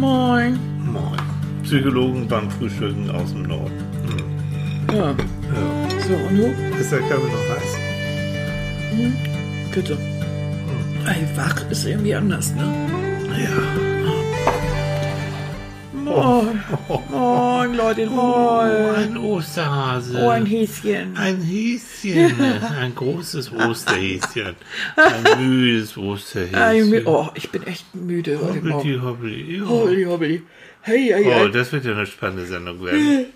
Moin. Moin. Psychologen beim Frühstücken aus dem Norden. Hm. Ja, Ja. so, und du? Ist der Kaffee noch heiß? Bitte. Ey, wach ist irgendwie anders, ne? Ja. Moin. Moin, Leute, moin. ein Osterhase. Oh, ein Häschen. Ein Häschen. Ein großes Osterhäschen. Ein müdes Osterhäschen. mir- Oh, ich bin echt müde heute Morgen. Hobbly, hobbly. Ja. Hobbly, hobbly. Hey, hey, Oh, hey. das wird ja eine spannende Sendung werden.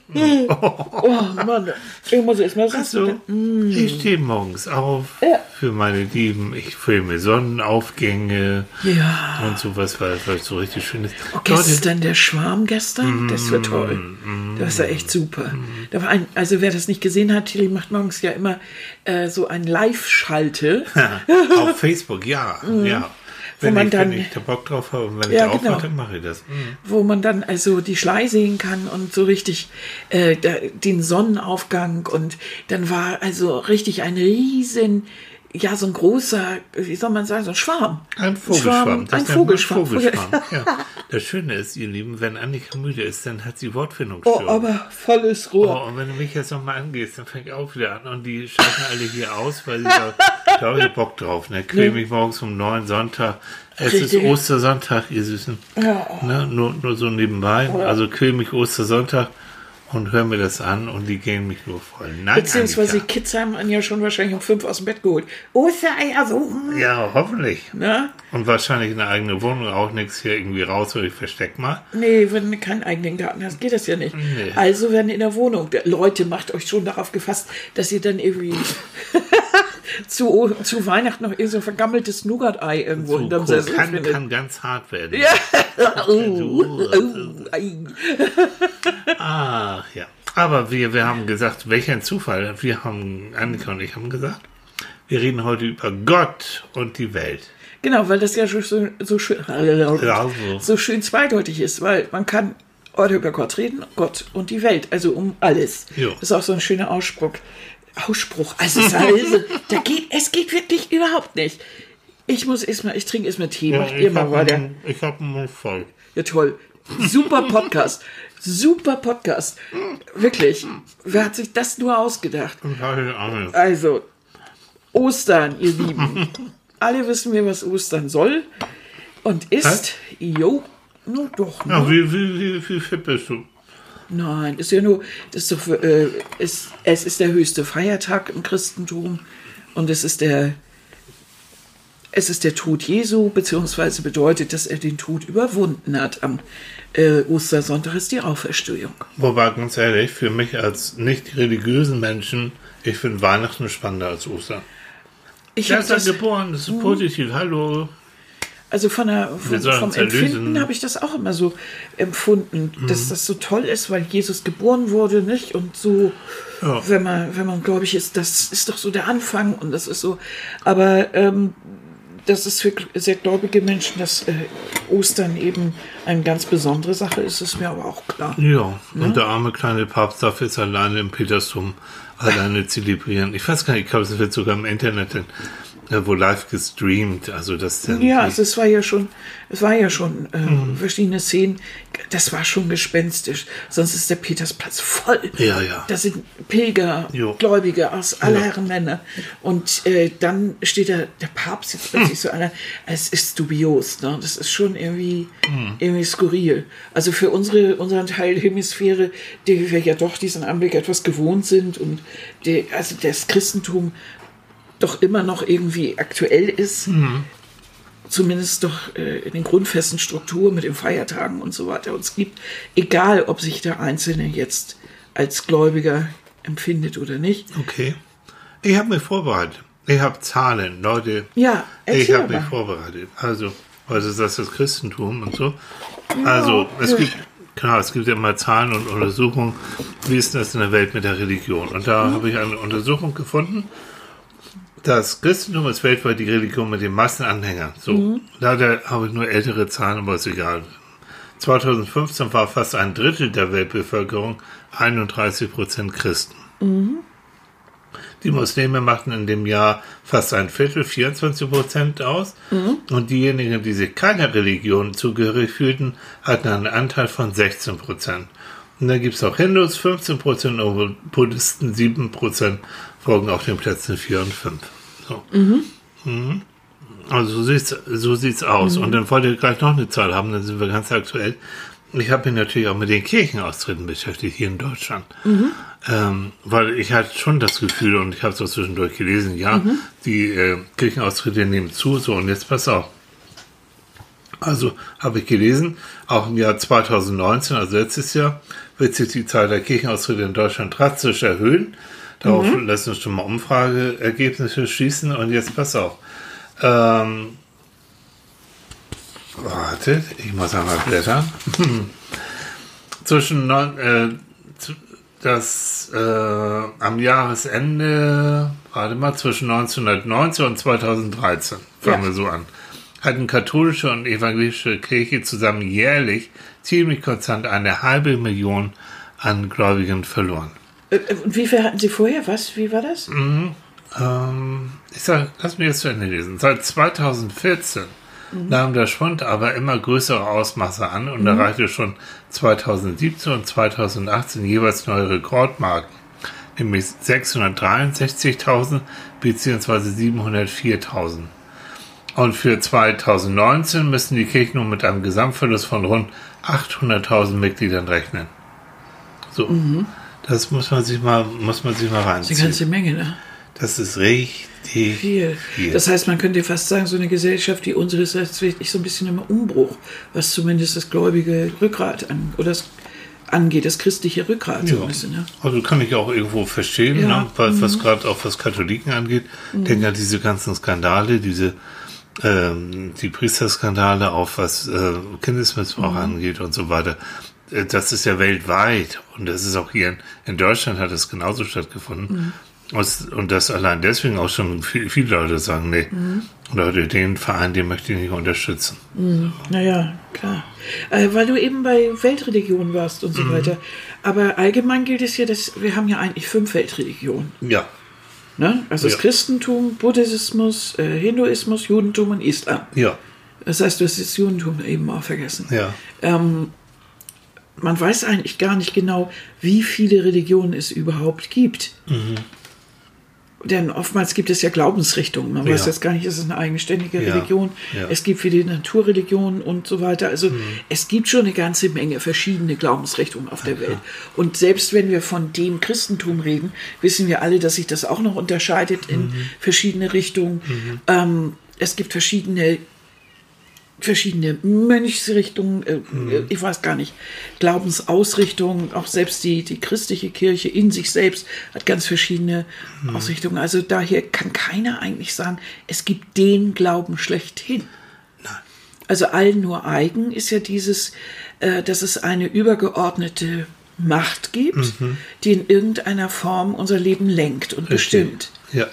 Oh, Mann. Ich muss erst mal was So, ich stehe morgens auf Ja. für meine Lieben. Ich filme Sonnenaufgänge Ja. und sowas, weil es so richtig schön ist. Oh, gestern der Schwarm gestern, das war toll. Das war echt super. Da war ein, also wer das nicht gesehen hat, Tilly macht morgens ja immer äh, so ein Live-Schalte. Auf Facebook, ja, ja. Wenn, man ich, dann- wenn ich da Bock drauf habe und wenn Ja, ich da genau. aufmache, dann mache ich das. Mhm. wo man dann also die Schlei sehen kann und so richtig äh, da, den Sonnenaufgang und dann war also richtig ein riesen, ja so ein großer, wie soll man sagen, so ein Schwarm. Ein Vogelschwarm. Schwarm, ein Vogelschwarm. Vogelschwarm. ja. Das Schöne ist, ihr Lieben, wenn Annika müde ist, dann hat sie Oh, Wortfindungsstörung. aber volles Rohr. Oh, und wenn du mich jetzt nochmal angehst, dann fängt auch wieder an und die schalten alle hier aus, weil sie da, da habe ich Bock drauf. Ne? Quäl mich morgens um neun Sonntag. Es ist Richtig. Ostersonntag, ihr Süßen. Ja. Ne? Nur, nur so nebenbei. Also quäl mich Ostersonntag und hör mir das an und die gehen mich nur voll. Nein, Beziehungsweise die Annika. Kids haben einen ja schon wahrscheinlich um fünf aus dem Bett geholt. Ostereier, so. hm, Ja, hoffentlich. Ne? Und wahrscheinlich in der eigenen Wohnung auch nichts hier irgendwie raus, wo ich versteck mal. Nee, wenn du keinen eigenen Garten hast, geht das ja nicht. Nee. Also werden in der Wohnung. Leute, macht euch schon darauf gefasst, dass ihr dann irgendwie zu, zu Weihnachten noch irgend so vergammeltes Nougat-Ei irgendwo hinterm. Sessel kann, findet. kann ganz hart werden. Ja. Ach ja. Aber wir, wir haben gesagt, welch ein Zufall. Wir haben, Annika und ich haben gesagt, wir reden heute über Gott und die Welt. Genau, weil das ja schon so, so, schön, so. so schön zweideutig ist, weil man kann heute über Gott reden, Gott und die Welt, also um alles. Jo. Das ist auch so ein schöner Ausspruch. Ausspruch. Also, es, also da geht, es geht wirklich überhaupt nicht. Ich muss erstmal, ich trinke erstmal Tee, macht ihr mal weiter. einen- ich hab einen Mund voll. Ja, toll. Super Podcast. Super Podcast. Wirklich. Wer hat sich das nur ausgedacht? Angst. Also, Ostern, ihr Lieben. Alle wissen wir, was Ostern soll und ist. Jo, nur doch. Ne? Ja, wie, wie, wie, wie fit bist du? Nein, ist ja nur, das ist doch, äh, ist, es ist der höchste Feiertag im Christentum und es ist der, es ist der Tod Jesu, beziehungsweise bedeutet, dass er den Tod überwunden hat. Am äh, Ostersonntag ist die Auferstehung. Wobei, ganz ehrlich, für mich als nicht religiösen Menschen, ich finde Weihnachten spannender als Ostern. Ich hab ist ja das, geboren, das ist positiv. Hallo. Also von der, von, vom. Empfinden habe ich das auch immer so empfunden, dass das so toll ist, weil Jesus geboren wurde, nicht? Und so, Ja. wenn man, wenn man gläubig ist, das ist doch so der Anfang und das ist so. Aber ähm, das ist für sehr gläubige Menschen, dass äh, Ostern eben eine ganz besondere Sache ist, ist mir aber auch klar. Ja, und der arme kleine Papst darf jetzt alleine im Petersdom alleine zelebrieren. Ich weiß gar nicht, ich glaube, es wird sogar im Internet äh, wo live gestreamt. Also das dann Ja, also es war ja schon, es war ja schon äh, verschiedene Szenen. Das war schon gespenstisch. Sonst ist der Petersplatz voll. Ja, ja. Da sind Pilger, Jo. Gläubige aus aller Ja. Herren Länder. Und äh, dann steht da der Papst jetzt plötzlich so einer. Es ist dubios. Ne? Das ist schon irgendwie, Mhm. irgendwie skurril. Also für unsere, unseren Teil Hemisphäre, die wir ja doch diesen Anblick etwas gewohnt sind und die, also das Christentum doch immer noch irgendwie aktuell ist zumindest doch äh, in den grundfesten Strukturen mit den Feiertagen und so weiter uns gibt, egal ob sich der Einzelne jetzt als Gläubiger empfindet oder nicht. Okay. Ich habe mich vorbereitet. Ich habe Zahlen, Leute. Ja, Ich habe mich mal. vorbereitet. Also, was ist das, das Christentum und so? Also, es gibt, klar, es gibt ja immer Zahlen und Untersuchungen. Wie ist denn das in der Welt mit der Religion? Und da habe ich eine Untersuchung gefunden. Das Christentum ist weltweit die Religion mit den meisten Anhängern. So, leider habe ich nur ältere Zahlen, aber ist egal. 2015 war fast ein Drittel der Weltbevölkerung 31 Prozent Christen. Die Muslime machten in dem Jahr fast ein Viertel, 24 Prozent aus. Und diejenigen, die sich keiner Religion zugehörig fühlten, hatten einen Anteil von 16 Prozent. Und dann gibt es auch Hindus, 15 Prozent, und Buddhisten, 7 Prozent, folgen auf den Plätzen 4 und 5. So. Mhm. Also so sieht's, so sieht's aus. Und dann wollt ihr gleich noch eine Zahl haben, dann sind wir ganz aktuell. Ich habe mich natürlich auch mit den Kirchenaustritten beschäftigt hier in Deutschland. Ähm, weil ich hatte schon das Gefühl, und ich habe es auch zwischendurch gelesen, ja, die äh, Kirchenaustritte nehmen zu, so und jetzt pass auf. Also habe ich gelesen, auch im Jahr 2019, also letztes Jahr, wird sich die Zahl der Kirchenaustritte in Deutschland drastisch erhöhen. Darauf lassen uns schon mal Umfrageergebnisse schließen. Und jetzt pass auf. Ähm, wartet, ich muss einmal blättern. Zwischen neun, äh, das äh, am Jahresende, warte mal, zwischen 1919 und 2013, fangen Ja. wir so an, hatten katholische und evangelische Kirche zusammen jährlich ziemlich konstant eine halbe Million an Gläubigen verloren. Äh, äh, Und wie viel hatten Sie vorher? Was? Wie war das? Ähm, ich sag, lass mich jetzt zu Ende lesen. Seit 2014 nahm der Schwund aber immer größere Ausmaße an und erreichte schon 2017 und 2018 jeweils neue Rekordmarken, nämlich 663.000 bzw. 704.000. Und für 2019 müssen die Kirchen nun mit einem Gesamtverlust von rund 800.000 Mitgliedern rechnen. So, das muss man sich mal, muss man sich mal Das ist reinziehen. eine ganze Menge, ne? Das ist richtig Viel. viel. Das heißt, man könnte fast sagen, so eine Gesellschaft wie unsere ist wirklich so ein bisschen im Umbruch, was zumindest das gläubige Rückgrat an, oder das angeht, das christliche Rückgrat so ein bisschen. Ne? Also kann ich auch irgendwo verstehen, Ja. Mhm. ne? was, was gerade auch was Katholiken angeht. Denke an diese ganzen Skandale, diese ähm, die Priesterskandale, auch was äh, Kindesmissbrauch Mhm. angeht und so weiter. Äh, Das ist ja weltweit und das ist auch hier in, in Deutschland hat es genauso stattgefunden. Mhm. Und, das allein deswegen auch schon viel, viele Leute sagen, nee, Mhm. Leute, den Verein, den möchte ich nicht unterstützen. Naja, klar. Äh, weil du eben bei Weltreligionen warst und so weiter. Aber allgemein gilt es ja, dass wir haben ja eigentlich fünf Weltreligionen. Ja, Ne? Also das Ja. Christentum, Buddhismus, äh, Hinduismus, Judentum und Islam. ja, Das heißt, du hast das Judentum eben auch vergessen. ja. Ähm, man weiß eigentlich gar nicht genau, wie viele Religionen es überhaupt gibt. Denn oftmals gibt es ja Glaubensrichtungen. Man weiß Ja. jetzt gar nicht, ist es eine eigenständige Ja. Religion. Ja. Es gibt viele Naturreligionen und so weiter. Also es gibt schon eine ganze Menge verschiedene Glaubensrichtungen auf der Welt. Und selbst wenn wir von dem Christentum reden, wissen wir alle, dass sich das auch noch unterscheidet in verschiedene Richtungen. Ähm, es gibt verschiedene verschiedene Mönchsrichtungen, äh, ich weiß gar nicht, Glaubensausrichtungen, auch selbst die, die christliche Kirche in sich selbst hat ganz verschiedene Ausrichtungen. Also daher kann keiner eigentlich sagen, es gibt den Glauben schlechthin. Also allen nur eigen ist ja dieses, äh, dass es eine übergeordnete Macht gibt, die in irgendeiner Form unser Leben lenkt und bestimmt. Ja,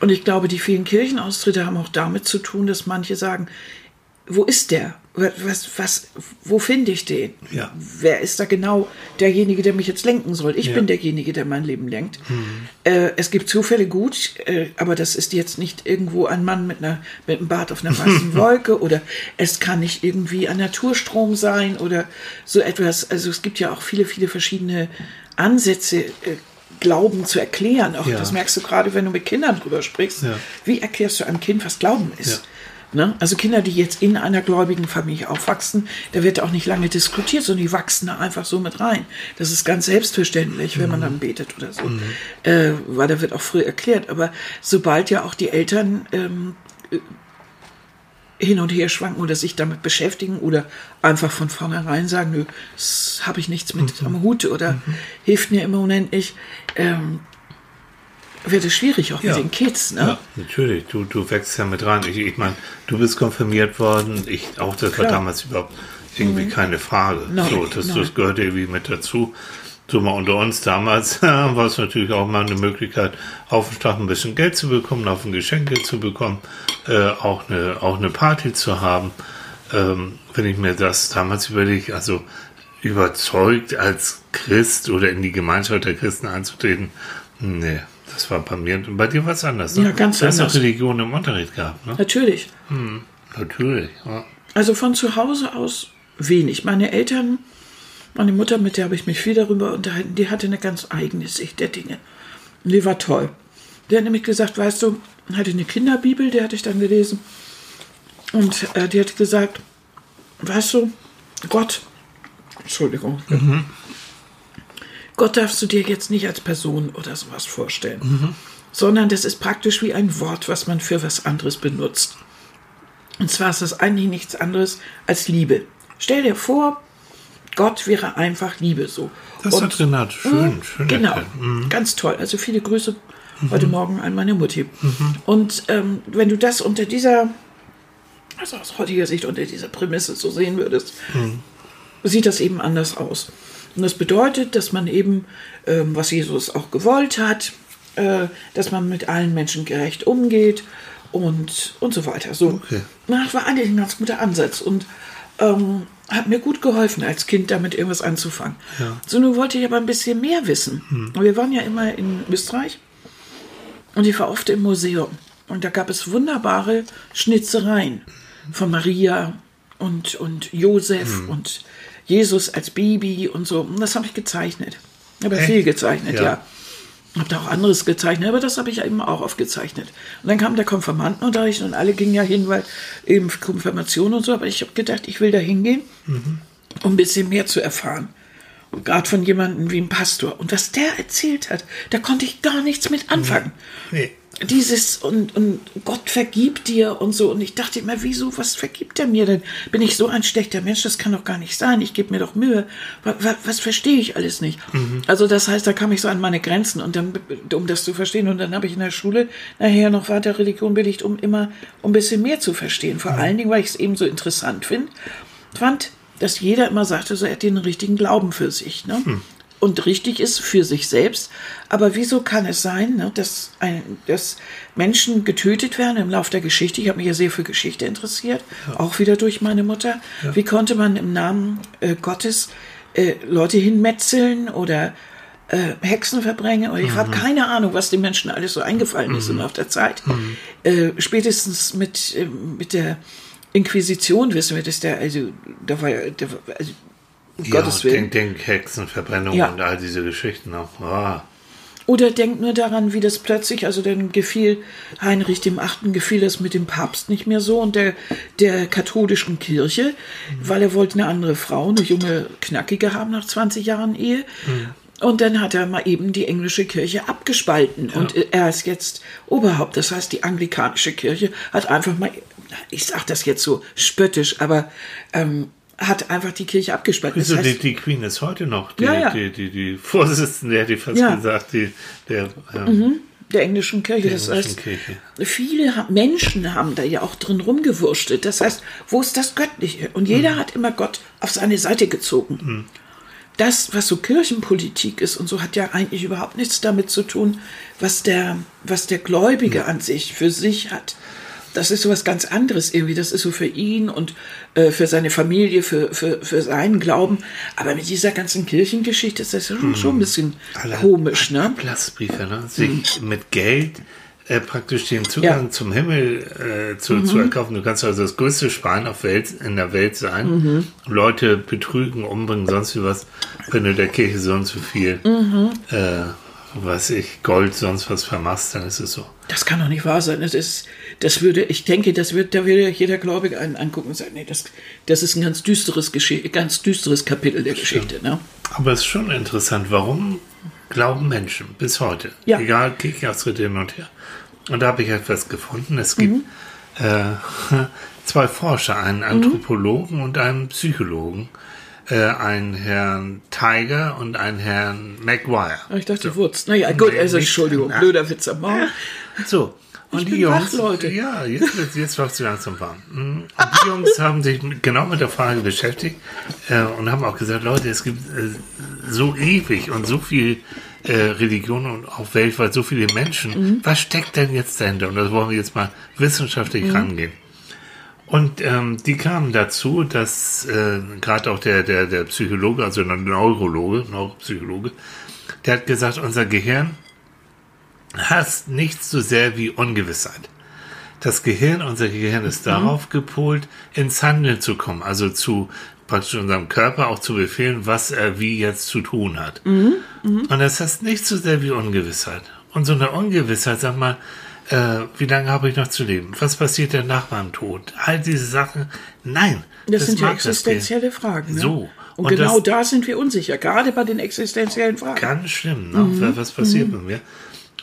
Und ich glaube, die vielen Kirchenaustritte haben auch damit zu tun, dass manche sagen, wo ist der? Was, was, wo finde ich den? Ja. Wer ist da genau derjenige, der mich jetzt lenken soll? Ich Ja. bin derjenige, der mein Leben lenkt. Äh, es gibt Zufälle gut, äh, aber das ist jetzt nicht irgendwo ein Mann mit, einer, mit einem Bart auf einer weißen Wolke oder es kann nicht irgendwie ein Naturstrom sein oder so etwas. Also es gibt ja auch viele, viele verschiedene Ansätze, äh, Glauben zu erklären. Auch Ja. das merkst du gerade, wenn du mit Kindern drüber sprichst. Ja. Wie erklärst du einem Kind, was Glauben ist? Ne? Also Kinder, die jetzt in einer gläubigen Familie aufwachsen, da wird auch nicht lange diskutiert, sondern die wachsen da einfach so mit rein. Das ist ganz selbstverständlich, wenn man dann betet oder so. Äh, weil da wird auch früh erklärt. Aber sobald ja auch die Eltern ähm, äh, hin und her schwanken oder sich damit beschäftigen oder einfach von vornherein sagen, nö, das habe ich nichts mit am Hut oder hilft mir im Moment nicht, ähm, wird es schwierig auch Ja. mit den Kids. Ne? Ja, natürlich. Du, du wächst ja mit rein. Ich, ich meine, du bist konfirmiert worden. Ich auch, das war Klar. damals überhaupt irgendwie keine Frage. Nein, so, das, nein. das gehört irgendwie mit dazu. So mal unter uns damals war es natürlich auch mal eine Möglichkeit, auf den Tag ein bisschen Geld zu bekommen, auf ein Geschenke zu bekommen, äh, auch, eine, auch eine Party zu haben. Ähm, wenn ich mir das damals überlege, also überzeugt als Christ oder in die Gemeinschaft der Christen einzutreten, nee, Das war bei mir und bei dir was anders. Ne? Ja, ganz du anders. Du hast auch Religion im Unterricht gehabt, ne? Natürlich. Hm, natürlich, ja. Also von zu Hause aus wenig. Meine Eltern, meine Mutter, mit der habe ich mich viel darüber unterhalten, die hatte eine ganz eigene Sicht der Dinge. Und die war toll. Der hat nämlich gesagt, weißt du, hatte eine Kinderbibel, die hatte ich dann gelesen. Und äh, die hat gesagt, weißt du, Gott, Entschuldigung, mhm. Gott darfst du dir jetzt nicht als Person oder sowas vorstellen, mhm. sondern das ist praktisch wie ein Wort, was man für was anderes benutzt. Und zwar ist das eigentlich nichts anderes als Liebe. Stell dir vor, Gott wäre einfach Liebe so. Das und, hat Renat schön, mh, schön Genau, mhm. ganz toll. Also viele Grüße mhm. heute Morgen an meine Mutti. Mhm. Und ähm, wenn du das unter dieser, also aus heutiger Sicht unter dieser Prämisse so sehen würdest, mhm. sieht das eben anders aus. Und das bedeutet, dass man eben, ähm, was Jesus auch gewollt hat, äh, dass man mit allen Menschen gerecht umgeht und, und so weiter. So. Okay. Das war eigentlich ein ganz guter Ansatz und ähm, hat mir gut geholfen, als Kind damit irgendwas anzufangen. Ja. So, nun wollte ich aber ein bisschen mehr wissen. Hm. Wir waren ja immer in Österreich und ich war oft im Museum. Und da gab es wunderbare Schnitzereien von Maria und, und Josef hm. und Jesus als Baby und so. Und das habe ich gezeichnet. Ich habe viel gezeichnet, ja. ja. Habe da auch anderes gezeichnet, aber das habe ich ja eben auch aufgezeichnet. Und dann kam der Konfirmandenunterricht und alle gingen ja hin, weil eben Konfirmation und so. Aber ich habe gedacht, ich will da hingehen, mhm. um ein bisschen mehr zu erfahren. Gerade von jemandem wie ein Pastor. Und was der erzählt hat, da konnte ich gar nichts mit anfangen. Nee dieses und, und Gott vergibt dir und so. Und ich dachte immer, wieso, was vergibt er mir denn? Bin ich so ein schlechter Mensch? Das kann doch gar nicht sein. Ich gebe mir doch Mühe. Was, was, was verstehe ich alles nicht? Mhm. Also das heißt, da kam ich so an meine Grenzen und dann, um das zu verstehen. Und dann habe ich in der Schule nachher noch weiter Religion belegt, um immer um ein bisschen mehr zu verstehen. Vor mhm. allen Dingen, weil ich es eben so interessant find, fand, dass jeder immer sagte, so er hat den richtigen Glauben für sich. Ne? Mhm und richtig ist für sich selbst. Aber wieso kann es sein, ne, dass, ein, dass Menschen getötet werden im Laufe der Geschichte? Ich habe mich ja sehr für Geschichte interessiert, ja. auch wieder durch meine Mutter. Ja. Wie konnte man im Namen äh, Gottes äh, Leute hinmetzeln oder äh, Hexen verbringen? Oder ich mhm. habe keine Ahnung, was den Menschen alles so eingefallen ist mhm. im Laufe der Zeit. Mhm. Äh, spätestens mit, äh, mit der Inquisition wissen wir, dass der, also, da war ja, der, also, um ja, Gottes Willen. Denk, denk Hexenverbrennung ja. und all diese Geschichten auch. Ah. Oder denkt nur daran, wie das plötzlich, also dann gefiel Heinrich dem Achten, gefiel das mit dem Papst nicht mehr so und der, der katholischen Kirche, mhm. weil er wollte eine andere Frau, eine junge, knackige haben nach 20 Jahren Ehe. Mhm. Und dann hat er mal eben die englische Kirche abgespalten. Ja. Und er ist jetzt Oberhaupt. Das heißt, die anglikanische Kirche hat einfach mal, ich sage das jetzt so spöttisch, aber ähm, hat einfach die Kirche abgespalten. Wieso, das heißt, die, die, Queen ist heute noch die, ja, ja. die, die, die Vorsitzende, hätte ich fast ja. gesagt, die, der, ähm, mhm, der englischen Kirche. Der das englischen heißt, Kirche. viele Menschen haben da ja auch drin rumgewurschtelt. Das heißt, wo ist das Göttliche? Und jeder mhm. hat immer Gott auf seine Seite gezogen. Mhm. Das, was so Kirchenpolitik ist und so, hat ja eigentlich überhaupt nichts damit zu tun, was der, was der Gläubige mhm. an sich für sich hat das ist so was ganz anderes irgendwie. Das ist so für ihn und äh, für seine Familie, für, für, für seinen Glauben. Aber mit dieser ganzen Kirchengeschichte ist das schon, hm. schon ein bisschen Alle komisch, ne? Ablassbriefe, ne? Sich hm. mit Geld äh, praktisch den Zugang ja. zum Himmel äh, zu, mhm. zu erkaufen. Du kannst also das größte Sparen auf Welt, in der Welt sein. Mhm. Leute betrügen, umbringen, sonst wie was, wenn du der Kirche so und so viel mhm. äh, was ich, Gold, sonst was vermachst, dann ist es so. Das kann doch nicht wahr sein. Das ist, das würde, ich denke, das wird, da würde jeder Gläubige einen angucken und sagen, nee, das, das ist ein ganz düsteres, ganz düsteres Kapitel der Geschichte. Ne? Aber es ist schon interessant, warum glauben Menschen bis heute, ja. egal Kirchenaustritte hin und her. Und da habe ich etwas gefunden. Es gibt mhm. äh, zwei Forscher, einen mhm. Anthropologen mhm. und einen Psychologen, äh, einen Herrn Tiger und einen Herrn Maguire. Ich dachte, so. Wurz. Naja, gut, also Entschuldigung, blöder Witz am Morgen. So. Und die Jungs, wach, Leute. ja, jetzt, jetzt läuft du langsam warm. Mhm. Und die Jungs haben sich genau mit der Frage beschäftigt äh, und haben auch gesagt, Leute, es gibt äh, so ewig und so viel äh, Religionen und auch weltweit so viele Menschen. Mhm. Was steckt denn jetzt dahinter? Und das wollen wir jetzt mal wissenschaftlich mhm. rangehen. Und ähm, die kamen dazu, dass äh, gerade auch der, der, der Psychologe, also der Neurologe, Neuropsychologe, der hat gesagt, unser Gehirn hasst nichts so sehr wie Ungewissheit. Das Gehirn, unser Gehirn ist darauf gepolt, ins Handeln zu kommen, also zu praktisch unserem Körper auch zu befehlen, was er wie jetzt zu tun hat. Und das heißt nicht so sehr wie Ungewissheit. Und so eine Ungewissheit, sag mal, äh, wie lange habe ich noch zu leben? Was passiert denn nach meinem Tod? All diese Sachen, nein. Das, sind ja das existenzielle Fragen. Ne? So. Und, Und genau das- da sind wir unsicher, gerade bei den existenziellen Fragen. Ganz schlimm, ne? was passiert mit mir?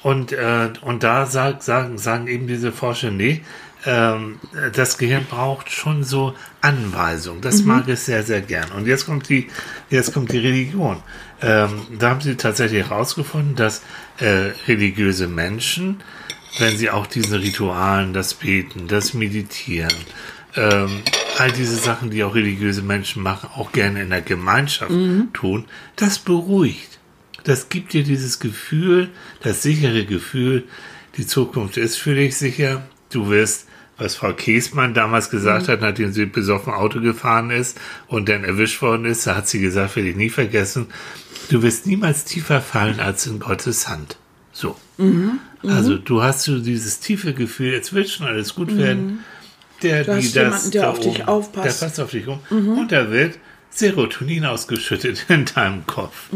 Und, äh, und da sag, sagen, sagen eben diese Forscher, nee, ähm, das Gehirn braucht schon so Anweisungen. Das mag es sehr, sehr gern. Und jetzt kommt die, jetzt kommt die Religion. Ähm, da haben sie tatsächlich herausgefunden, dass äh, religiöse Menschen, wenn sie auch diesen Ritualen, das Beten, das Meditieren, ähm, all diese Sachen, die auch religiöse Menschen machen, auch gerne in der Gemeinschaft tun, das beruhigt. Das gibt dir dieses Gefühl, das sichere Gefühl, die Zukunft ist für dich sicher. Du wirst, was Frau Käsmann damals gesagt hat, nachdem sie besoffen Auto gefahren ist und dann erwischt worden ist, da hat sie gesagt, werde ich nie vergessen, du wirst niemals tiefer fallen als in Gottes Hand. So. Also du hast so dieses tiefe Gefühl, jetzt wird schon alles gut werden. Der, Du hast die, jemanden, der da auf dich oben, aufpasst. Der passt auf dich um. Und da wird Serotonin ausgeschüttet in deinem Kopf.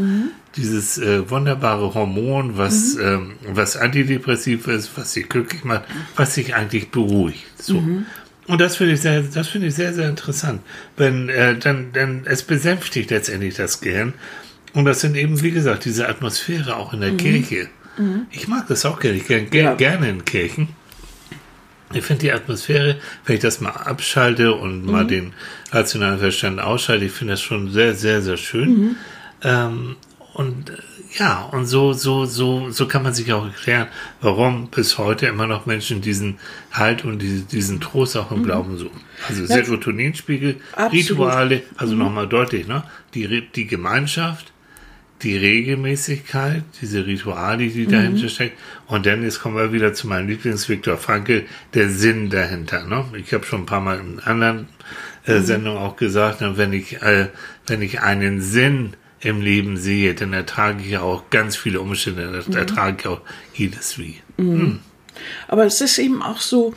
Dieses äh, wunderbare Hormon, was, ähm, was antidepressiv ist, was dich glücklich macht, was dich eigentlich beruhigt. So. Und das finde ich sehr, das finde ich sehr, sehr interessant. Wenn, äh, dann, dann, es besänftigt letztendlich das Gehirn. Und das sind eben, wie gesagt, diese Atmosphäre auch in der Kirche. Ich mag das auch gerne. Ich gehe Ja. gerne in Kirchen. Ich finde die Atmosphäre, wenn ich das mal abschalte und mal den rationalen Verstand ausschalte, ich finde das schon sehr, sehr, sehr schön. Ähm, und äh, ja, und so, so, so, so kann man sich auch erklären, warum bis heute immer noch Menschen diesen Halt und diese, diesen Trost auch im Glauben suchen. Also Serotoninspiegel, Absolut. Rituale, also nochmal deutlich, ne? Die, die Gemeinschaft, die Regelmäßigkeit, diese Rituale, die dahinter steckt. Und dann jetzt kommen wir wieder zu meinem Lieblings-Viktor Frankl, der Sinn dahinter. Ne? Ich habe schon ein paar Mal in anderen äh, Sendungen auch gesagt, ne, wenn ich äh, wenn ich einen Sinn im Leben sehe, dann ertrage ich auch ganz viele Umstände, dann ertrage ich auch jedes Wie. Aber es ist eben auch so,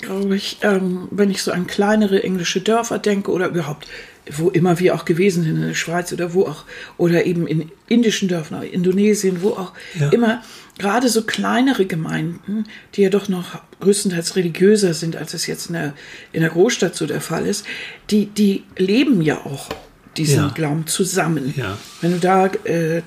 glaube ich, ähm, wenn ich so an kleinere englische Dörfer denke oder überhaupt, wo immer wir auch gewesen sind, in der Schweiz oder wo auch, oder eben in indischen Dörfern, Indonesien, wo auch Ja. immer, gerade so kleinere Gemeinden, die ja doch noch größtenteils religiöser sind, als es jetzt in der, in der Großstadt so der Fall ist, die, die leben ja auch diesen Ja. Glauben zusammen. Ja. Wenn du da, äh,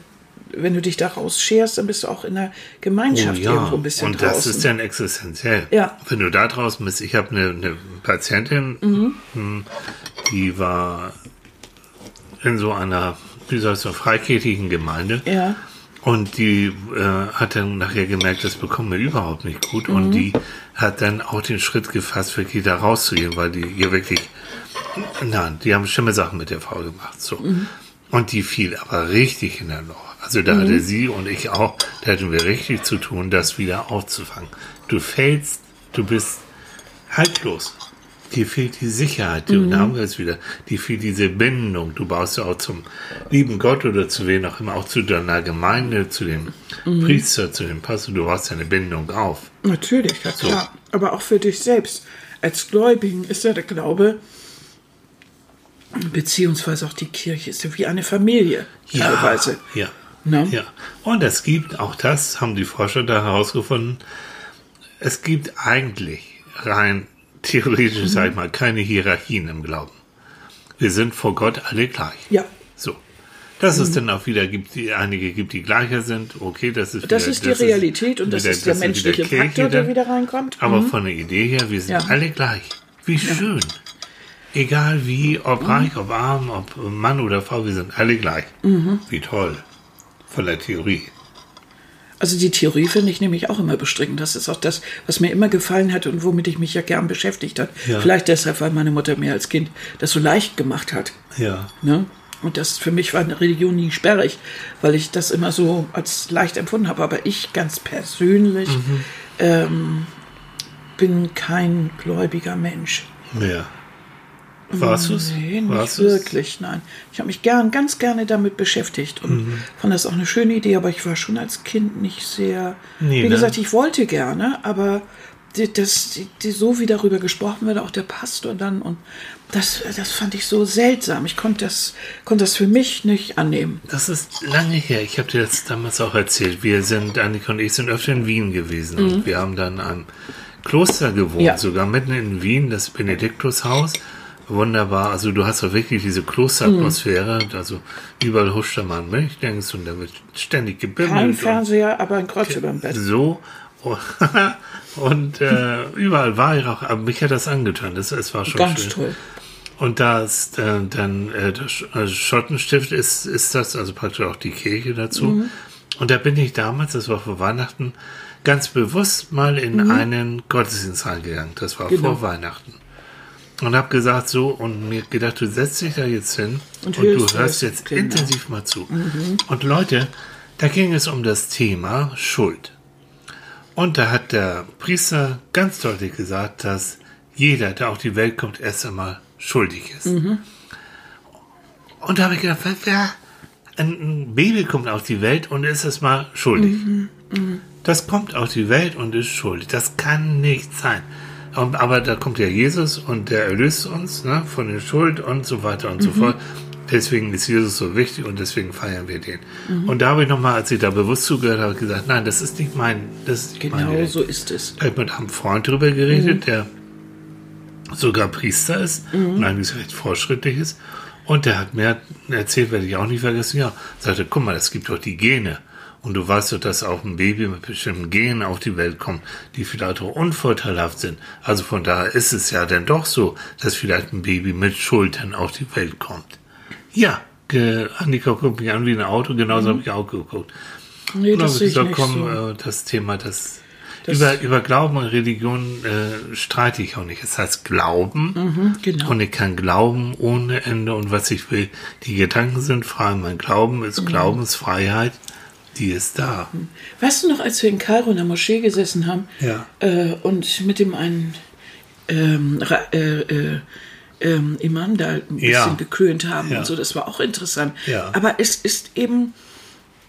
wenn du dich da rausscherst, dann bist du auch in der Gemeinschaft irgendwo ein bisschen Oh und draußen. das ist dann existenziell. Ja. Wenn du da draußen bist, ich habe eine, eine Patientin, Mhm. hm, die war in so einer, wie soll ich sagen, freikirchlichen Gemeinde. Ja. Und die äh, hat dann nachher gemerkt, das bekommt mir überhaupt nicht gut. Mhm. Und die hat dann auch den Schritt gefasst, wirklich da rauszugehen, weil die ihr wirklich, nein, die haben schlimme Sachen mit der Frau gemacht. So. Mhm. Und die fiel aber richtig in ein Loch. Also da hatte sie und ich auch, da hatten wir richtig zu tun, das wieder aufzufangen. Du fällst, du bist haltlos. Dir fehlt die Sicherheit, mhm. da haben wir es wieder. Dir fehlt diese Bindung. Du baust ja auch zum lieben Gott oder zu wen auch immer, auch zu deiner Gemeinde, zu dem Priester, zu dem Pastor. Du baust eine Bindung auf. Natürlich, ja klar. Aber auch für dich selbst. Als Gläubigen ist ja der Glaube, beziehungsweise auch die Kirche, ist ja wie eine Familie teilweise. Ja. Ne? Ja. Und es gibt, auch das haben die Forscher da herausgefunden, es gibt eigentlich rein theoretisch, Mhm. sag ich mal, keine Hierarchien im Glauben. Wir sind vor Gott alle gleich. Ja. So. Dass Mhm. es dann auch wieder gibt, die einige gibt, die gleicher sind, okay, das ist Das wieder, ist die Realität und das wieder- ist der wieder menschliche Faktor, der wieder reinkommt. Aber Mhm. von der Idee her, wir sind Ja. alle gleich. Wie schön. Egal wie, ob Mhm. reich, ob arm, ob Mann oder Frau, wir sind alle gleich. Mhm. Wie toll. Von der Theorie. Also die Theorie finde ich nämlich auch immer bestrickend. Das ist auch das, was mir immer gefallen hat und womit ich mich ja gern beschäftigt hat. Ja. Vielleicht deshalb, weil meine Mutter mir als Kind das so leicht gemacht hat. Ja. Ne? Und das für mich war eine Religion nie sperrig, weil ich das immer so als leicht empfunden habe. Aber ich ganz persönlich Mhm. ähm, bin kein gläubiger Mensch. Ja. Warst du es? Nee, nicht wirklich, nein. Ich habe mich gern, ganz gerne damit beschäftigt und Mhm. fand das auch eine schöne Idee, aber ich war schon als Kind nicht sehr. Nee, wie ne? gesagt, ich wollte gerne, aber das, die, so wie darüber gesprochen wird, auch der Pastor dann und das, das fand ich so seltsam. Ich konnte das, konnte das für mich nicht annehmen. Das ist lange her. Ich habe dir das damals auch erzählt. Wir sind, Annika und ich sind öfter in Wien gewesen und wir haben dann in einem Kloster gewohnt, Mhm. Ja. sogar mitten in Wien, das Benediktushaus. Wunderbar. Also du hast doch wirklich diese Klosteratmosphäre. Mhm. Also überall huscht da mal ein Milchdings und da wird ständig gebimmelt. Kein Fernseher, aber ein Kreuz über dem Bett. So. Und äh, überall war ich auch, aber mich hat das angetan. Das, es war schon Ganz schön. toll. Und da ist äh, dann äh, das Sch- also Schottenstift ist, ist das, also praktisch auch die Kirche dazu. Mhm. Und da bin ich damals, das war vor Weihnachten, ganz bewusst mal in einen Gottesdienst reingegangen. Das war Mhm. Genau. vor Weihnachten. Und habe gesagt so und mir gedacht, du setzt dich da jetzt hin Und und, du hörst jetzt Genau. intensiv mal zu. Und Leute, da ging es um das Thema Schuld. Und da hat der Priester ganz deutlich gesagt, dass jeder, der auf die Welt kommt, erst einmal schuldig ist. Und da habe ich gedacht, wer, ein, Baby kommt auf die Welt und ist erst mal schuldig. Das kommt auf die Welt und ist schuldig. Das kann nicht sein. Aber da kommt ja Jesus und der erlöst uns ne, von der Schuld und so weiter und so fort. Deswegen ist Jesus so wichtig und deswegen feiern wir den. Und da habe ich nochmal, als ich da bewusst zugehört habe, gesagt, nein, das ist nicht mein, das ist meine Genau Welt. so ist es. Da habe ich mit einem Freund drüber geredet, der sogar Priester ist und eigentlich recht fortschrittlich ist. Und der hat mir erzählt, werde ich auch nicht vergessen, ja, sagte, guck mal, es gibt doch die Gene. Und du weißt doch, dass auch ein Baby mit bestimmten Genen auf die Welt kommt, die vielleicht auch unvorteilhaft sind. Also von daher ist es ja dann doch so, dass vielleicht ein Baby mit Schultern auf die Welt kommt. Ja, Annika guckt mich an wie ein Auto, genauso habe ich auch geguckt. Nee, das sehe ich nicht komm, so. äh, das Thema, das, Das- über, über Glauben und Religion äh, streite ich auch nicht. Es heißt Glauben Mhm, genau. und ich kann glauben ohne Ende und was ich will. Die Gedanken sind frei. Mein Glauben Mhm. ist Glaubensfreiheit, die ist da. Weißt du noch, als wir in Kairo in der Moschee gesessen haben Ja. äh, und mit dem einen ähm, äh, äh, ähm, Imam da ein bisschen Ja. geklönt haben Ja. und so, das war auch interessant. Ja. Aber es ist eben,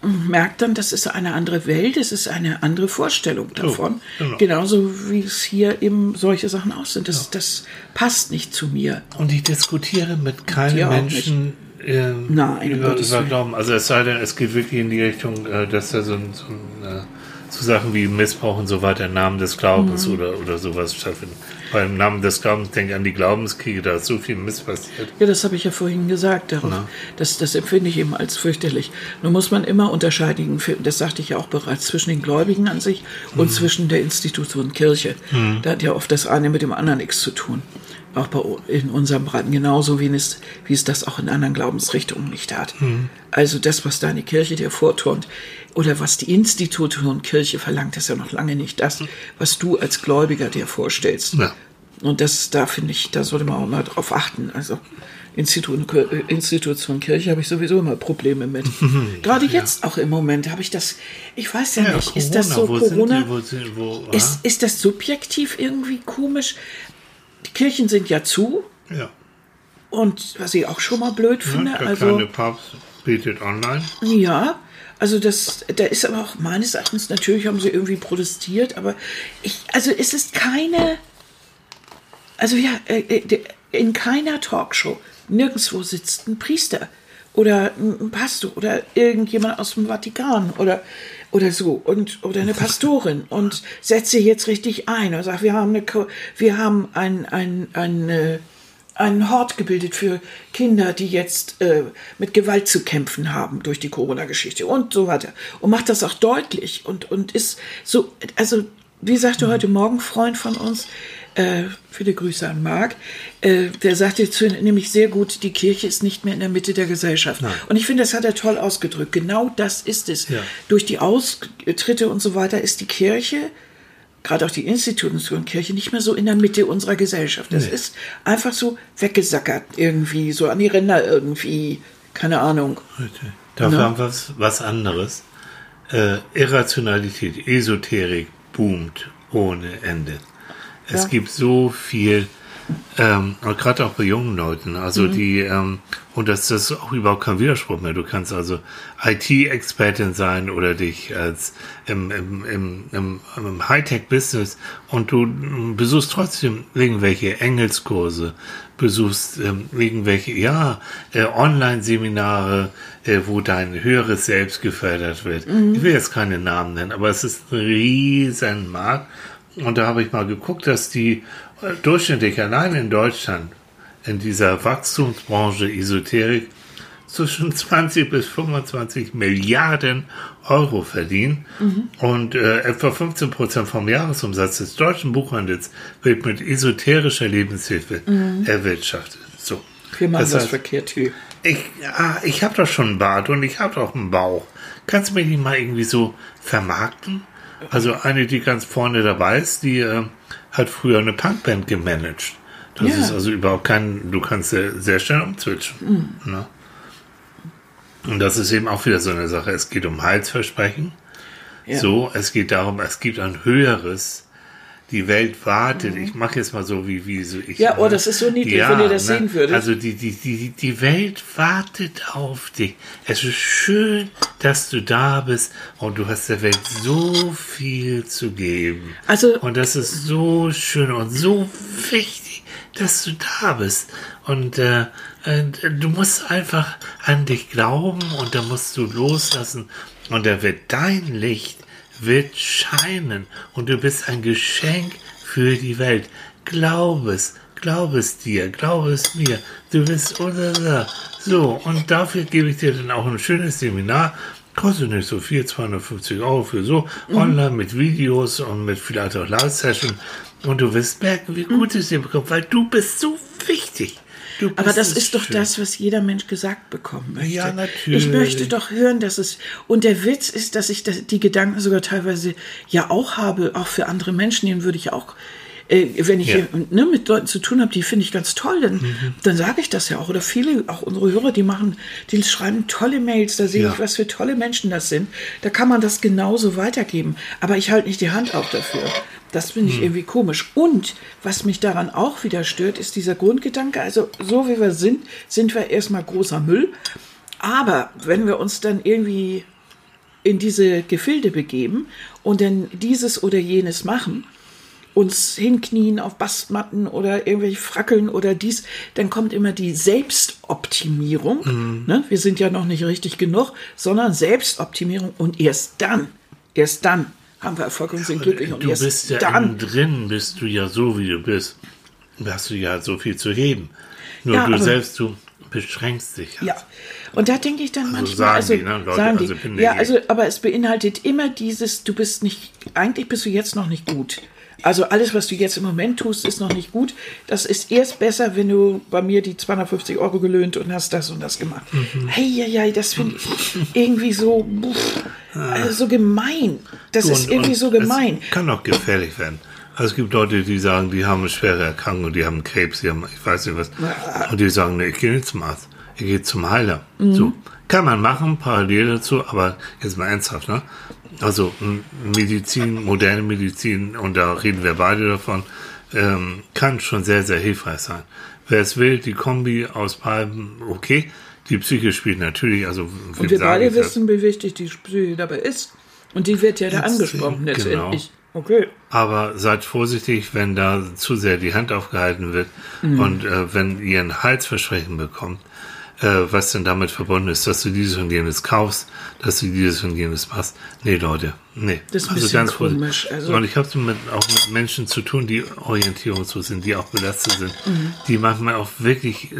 man merkt dann, das ist eine andere Welt, es ist eine andere Vorstellung davon. genau. Genauso wie es hier eben solche Sachen auch sind. Das, das passt nicht zu mir. Und ich diskutiere mit keinem Menschen äh, Nein, über, Gottes über Willen. Glauben. Also es sei denn, es geht wirklich in die Richtung, äh, dass da so, ein, so, ein, äh, so Sachen wie Missbrauch und so weiter im Namen des Glaubens Mhm. oder, oder sowas stattfinden. Weil im Namen des Glaubens denke ich an die Glaubenskriege, da ist so viel Mist passiert. Ja, das habe ich ja vorhin gesagt. Darauf, das, das empfinde ich eben als fürchterlich. Nur muss man immer unterscheiden, das sagte ich ja auch bereits, zwischen den Gläubigen an sich und zwischen der Institution Kirche. Da hat ja oft das eine mit dem anderen nichts zu tun. Auch bei, in unserem Breiten genauso, wie es, wie es das auch in anderen Glaubensrichtungen nicht hat. Also das, was deine Kirche dir vorturnt oder was die Institution Kirche verlangt, ist ja noch lange nicht das, was du als Gläubiger dir vorstellst. Ja. Und das, da finde ich, da sollte man auch mal drauf achten. Also Institution, äh, Institution Kirche habe ich sowieso immer Probleme mit. Gerade jetzt auch im Moment habe ich das, ich weiß ja, Ja, nicht, ist das so Corona? Die, wo, sind- wo, ist, ist das subjektiv irgendwie komisch? Die Kirchen sind ja zu ja. und was ich auch schon mal blöd Ja, finde, der also kleine Papst betet online. ja, also das, da ist aber auch meines Erachtens, natürlich haben sie irgendwie protestiert, aber ich, also es ist keine, also ja, äh, äh, in keiner Talkshow, nirgendwo sitzt ein Priester oder ein Pastor oder irgendjemand aus dem Vatikan oder oder so. Und oder eine Pastorin. Und setzt sich jetzt richtig ein. Und sagt, wir haben eine, wir haben ein ein ein äh, einen Hort gebildet für Kinder, die jetzt äh, mit Gewalt zu kämpfen haben durch die Corona-Geschichte. Und so weiter. Und macht das auch deutlich. Und, und ist so, also wie sagte heute Morgen Freund von uns, äh, viele Grüße an Marc, äh, der sagte zu, nämlich sehr gut, die Kirche ist nicht mehr in der Mitte der Gesellschaft. Und ich finde, das hat er toll ausgedrückt. Genau das ist es. Ja. Durch die Austritte und so weiter ist die Kirche gerade auch die Institution Kirche nicht mehr so in der Mitte unserer Gesellschaft. Das ist einfach so weggesackert irgendwie, so an die Ränder irgendwie, keine Ahnung. Richtig. Dafür Ne? haben wir was, was anderes. Äh, Irrationalität, Esoterik boomt ohne Ende. Es Ja. gibt so viel Ähm, gerade auch bei jungen Leuten. Also mhm. die, ähm, und das, das ist auch überhaupt kein Widerspruch mehr. Du kannst also IT-Expertin sein oder dich als im, im, im, im, im Hightech-Business und du besuchst trotzdem irgendwelche Engelskurse, besuchst ähm, irgendwelche, ja, äh, Online-Seminare, äh, wo dein höheres Selbst gefördert wird. Mhm. Ich will jetzt keine Namen nennen, aber es ist ein riesen Markt. Und da habe ich mal geguckt, dass die äh, durchschnittlich allein in Deutschland in dieser Wachstumsbranche Esoterik zwischen 20 bis 25 Milliarden Euro verdienen mhm. und äh, etwa 15 Prozent vom Jahresumsatz des deutschen Buchhandels wird mit esoterischer Lebenshilfe mhm. erwirtschaftet. So. Wir machen das, das heißt, verkehrt hier. Ich, ah, ich habe doch schon einen Bart und ich habe doch einen Bauch. Kannst du mir die mal irgendwie so vermarkten? Also eine, die ganz vorne dabei ist, die äh, hat früher eine Punkband gemanagt. Das ja. ist also überhaupt kein, du kannst sehr, sehr schnell umzwitschen. Mhm. Ne? Und das ist eben auch wieder so eine Sache. Es geht um Heilsversprechen. Ja. So, es geht darum, es gibt ein höheres. Die Welt wartet. Mhm. Ich mache jetzt mal so, wie, wie so ich. Ja, oh, das ist so niedlich, ja, wenn ihr das ne? sehen würdet. Also die, die, die, die Welt wartet auf dich. Es ist schön, dass du da bist und du hast der Welt so viel zu geben. Also. Und das ist so schön und so wichtig, dass du da bist. Und äh, äh, du musst einfach an dich glauben und da musst du loslassen und da wird dein Licht wird scheinen und du bist ein Geschenk für die Welt. Glaub es, glaub es dir, glaub es mir. Du bist oder so und dafür gebe ich dir dann auch ein schönes Seminar. Kostet nicht so viel, 250 Euro für so, mhm. online mit Videos und mit vielleicht auch Live-Session. Und du wirst merken, wie gut es dir bekommt, weil du bist so wichtig. Aber das ist doch schön. das, was jeder Mensch gesagt bekommen möchte. Ja, natürlich. Ich möchte doch hören, dass es. Und der Witz ist, dass ich die Gedanken sogar teilweise ja auch habe, auch für andere Menschen, denen würde ich auch äh, wenn ich ja. ne, mit Leuten zu tun habe, die finde ich ganz toll, dann, mhm. dann sage ich das ja auch. Oder viele, auch unsere Hörer, die machen, die schreiben tolle Mails, da sehe ja. ich, was für tolle Menschen das sind. Da kann man das genauso weitergeben. Aber ich halte nicht die Hand auf dafür. Das finde ich hm. irgendwie komisch. Und was mich daran auch wieder stört, ist dieser Grundgedanke. Also, so wie wir sind, sind wir erstmal großer Müll. Aber wenn wir uns dann irgendwie in diese Gefilde begeben und dann dieses oder jenes machen, uns hinknien auf Bastmatten oder irgendwelche Frackeln oder dies, dann kommt immer die Selbstoptimierung. Mhm. Ne? Wir sind ja noch nicht richtig genug, sondern Selbstoptimierung und erst dann, erst dann haben wir Erfolg und sind glücklich. Und du bist ja dann, drin, bist du ja so, wie du bist. Da hast du ja so viel zu geben. Nur ja, du selbst, du beschränkst dich. Halt. Ja. Und da denke ich dann also manchmal, sagen also, die, ne? Leute, sagen die, also ja, also, aber es beinhaltet immer dieses, du bist nicht, eigentlich bist du jetzt noch nicht gut. Also alles, was du jetzt im Moment tust, ist noch nicht gut. Das ist erst besser, wenn du bei mir die 250 Euro gelöhnt und hast das und das gemacht. Mhm. Hey, ja, ja, das finde ich irgendwie so, also so gemein. Das du, ist und, irgendwie und so gemein. kann auch gefährlich werden. Also es gibt Leute, die sagen, die haben eine schwere Erkrankung, die haben Krebs, die haben, ich weiß nicht was. Und die sagen, nee, ich gehe nicht zum Arzt. Ich gehe zum Heiler. Mhm. So. Kann man machen, parallel dazu, aber jetzt mal ernsthaft, ne? Also Medizin, moderne Medizin, und da reden wir beide davon, ähm, kann schon sehr, sehr hilfreich sein. Wer es will, die Kombi aus beiden, okay. Die Psyche spielt natürlich, also und wir beide wissen, wie wichtig die Psyche dabei ist. Und die wird ja da angesprochen letztendlich. Genau. Okay. Aber seid vorsichtig, wenn da zu sehr die Hand aufgehalten wird mhm. und äh, wenn ihr ein Heilsversprechen bekommt, äh, was denn damit verbunden ist, dass du dieses und jenes kaufst, dass du dieses und jenes machst. Nee, Leute, nee. Das ist also ganz komisch. Also und ich habe auch mit Menschen zu tun, die orientierungslos sind, die auch belastet sind, mhm. die manchmal auch wirklich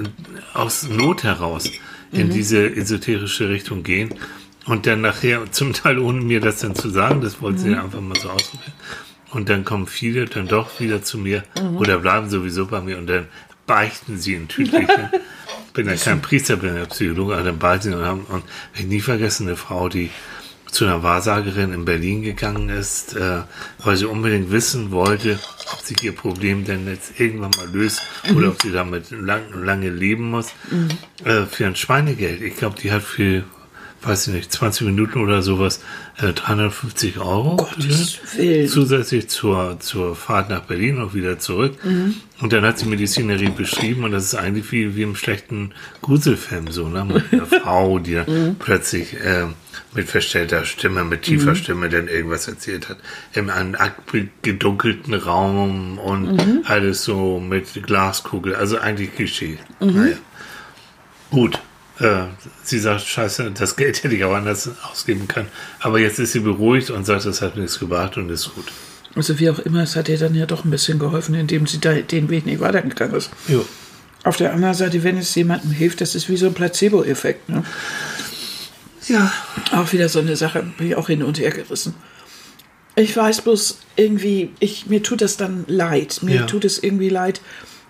aus Not heraus in mhm. diese esoterische Richtung gehen und dann nachher, zum Teil ohne mir das dann zu sagen, das wollte mhm. sie einfach mal so ausprobieren. Und dann kommen viele dann doch wieder zu mir mhm. oder bleiben sowieso bei mir und dann beichten sie in Tütlichen. Ich bin ja kein Priester, bin ja Psychologe, aber dann beichten und haben, und ich nie vergessen, eine Frau, die zu einer Wahrsagerin in Berlin gegangen ist, äh, weil sie unbedingt wissen wollte, ob sich ihr Problem denn jetzt irgendwann mal löst mhm. oder ob sie damit lang, lange leben muss. Mhm. Äh, für ein Schweinegeld. Ich glaube, die hat für weiß ich nicht, 20 Minuten oder sowas, äh, 350 Euro. Gottes Willen. Zusätzlich zur, zur Fahrt nach Berlin und wieder zurück. Und dann hat sie mir die Szenerie beschrieben und das ist eigentlich wie, wie im schlechten Gruselfilm so, ne? Mit einer Frau, die dann plötzlich äh, mit verstellter Stimme, mit tiefer Stimme dann irgendwas erzählt hat. In einem gedunkelten Raum und alles so mit Glaskugel, also eigentlich Klischee. Naja. Gut. Äh, sie sagt, scheiße, das Geld hätte ich auch anders ausgeben können. Aber jetzt ist sie beruhigt und sagt, das hat nichts gebracht und ist gut. Also wie auch immer, es hat ihr dann ja doch ein bisschen geholfen, indem sie da den Weg nicht weitergegangen ist. Jo. Auf der anderen Seite, wenn es jemandem hilft, das ist wie so ein Placebo-Effekt. Ne? Ja. Auch wieder so eine Sache, bin ich auch hin und her gerissen. Ich weiß bloß irgendwie, ich, mir tut das dann leid. Mir Ja. tut es irgendwie leid,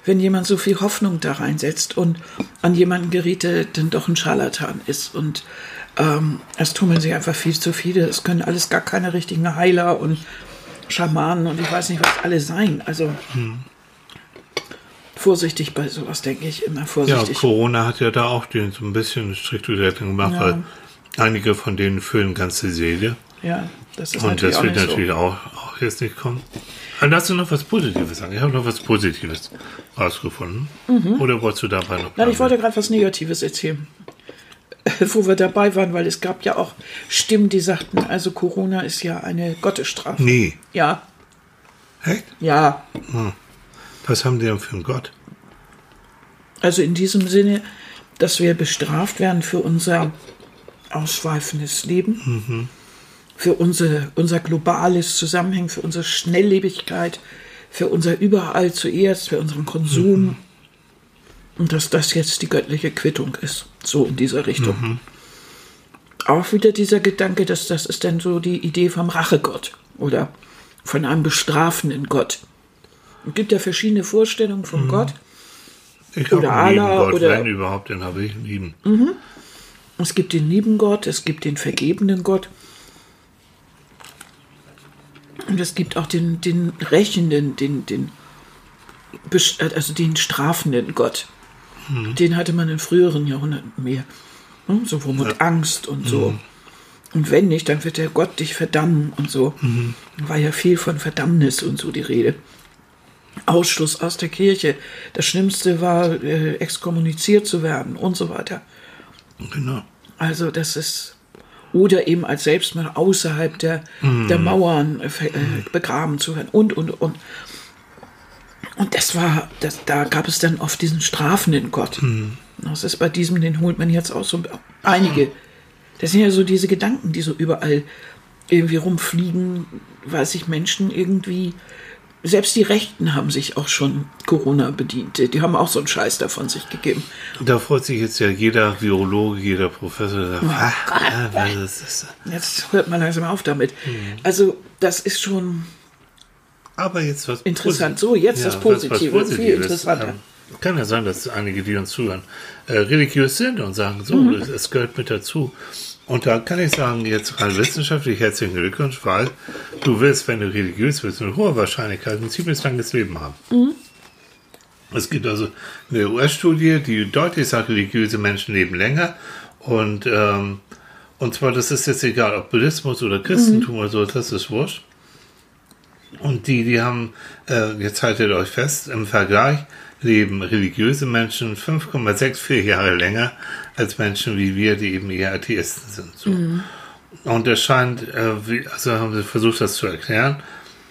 wenn jemand so viel Hoffnung da reinsetzt und an jemanden gerät, der dann doch ein Scharlatan ist. Und ähm, es tummeln sich einfach viel zu viele. Es können alles gar keine richtigen Heiler und Schamanen und ich weiß nicht, was alle sein. Also vorsichtig bei sowas, denke ich, immer Ja, vorsichtig. Corona hat ja da auch den so ein bisschen Strickdurchsetzung gemacht, Ja. weil einige von denen füllen ganze Seele. Ja, das ist Und natürlich das wird natürlich so. auch, auch jetzt nicht kommen. Und hast du noch was Positives sagen? Ich habe noch was Positives rausgefunden. Oder wolltest du dabei noch Mhm. Nein, ich wollte gerade was Negatives erzählen. Wo wir dabei waren, weil es gab ja auch Stimmen, die sagten, also Corona ist ja eine Gottesstrafe. Nee. Ja, Echt? ja. Was haben die denn für einen Gott? Also in diesem Sinne, dass wir bestraft werden für unser ausschweifendes Leben, für unser, unser globales Zusammenhängen, für unsere Schnelllebigkeit, für unser Überall zuerst, für unseren Konsum. Und dass das jetzt die göttliche Quittung ist, so in dieser Richtung. Auch wieder dieser Gedanke, dass das ist dann so die Idee vom Rachegott oder von einem bestrafenden Gott. Es gibt ja verschiedene Vorstellungen von Gott. Ich habe Oder Allah Gott, oder- wenn überhaupt, den habe ich lieben. Es gibt den lieben Gott, es gibt den vergebenen Gott. Und es gibt auch den, den rächenden, den, den, also den strafenden Gott. Den hatte man in früheren Jahrhunderten mehr. Hm, So wo mit Angst und so. Und wenn nicht, dann wird der Gott dich verdammen und so. War ja viel von Verdammnis und so die Rede. Ausschluss aus der Kirche. Das Schlimmste war, äh, exkommuniziert zu werden und so weiter. Genau. Also das ist oder eben als Selbstmord außerhalb der, der Mauern äh, äh, begraben zu werden und und und. Und das war, das, da gab es dann oft diesen strafenden Gott. Das ist bei diesem, den holt man jetzt auch so einige. Das sind ja so diese Gedanken, die so überall irgendwie rumfliegen, weil sich Menschen irgendwie, selbst die Rechten haben sich auch schon Corona bedient. Die haben auch so einen Scheiß davon sich gegeben. Da freut sich jetzt ja jeder Virologe, jeder Professor. Sagt, Oh ah, ah, was ist das? Jetzt hört man langsam auf damit. Also, das ist schon Aber jetzt was Interessant. Posit- So, jetzt das was- was Positive. Viel interessanter. Ähm, kann ja sein, dass einige, die uns zuhören, äh, religiös sind und sagen, so, Mhm. es gehört mit dazu. Und da kann ich sagen, jetzt rein wissenschaftlich herzlichen Glückwunsch, weil du wirst, wenn du religiös bist, mit hoher Wahrscheinlichkeit ein ziemlich langes Leben haben. Mhm. Es gibt also eine US-Studie, die deutlich sagt, religiöse Menschen leben länger. Und, ähm, und zwar, das ist jetzt egal, ob Buddhismus oder Christentum Mhm. oder so, das ist wurscht. Und die, die haben, äh, jetzt haltet euch fest, im Vergleich leben religiöse Menschen 5,64 Jahre länger als Menschen wie wir, die eben eher Atheisten sind. So. Und es scheint, äh, also haben sie versucht, das zu erklären.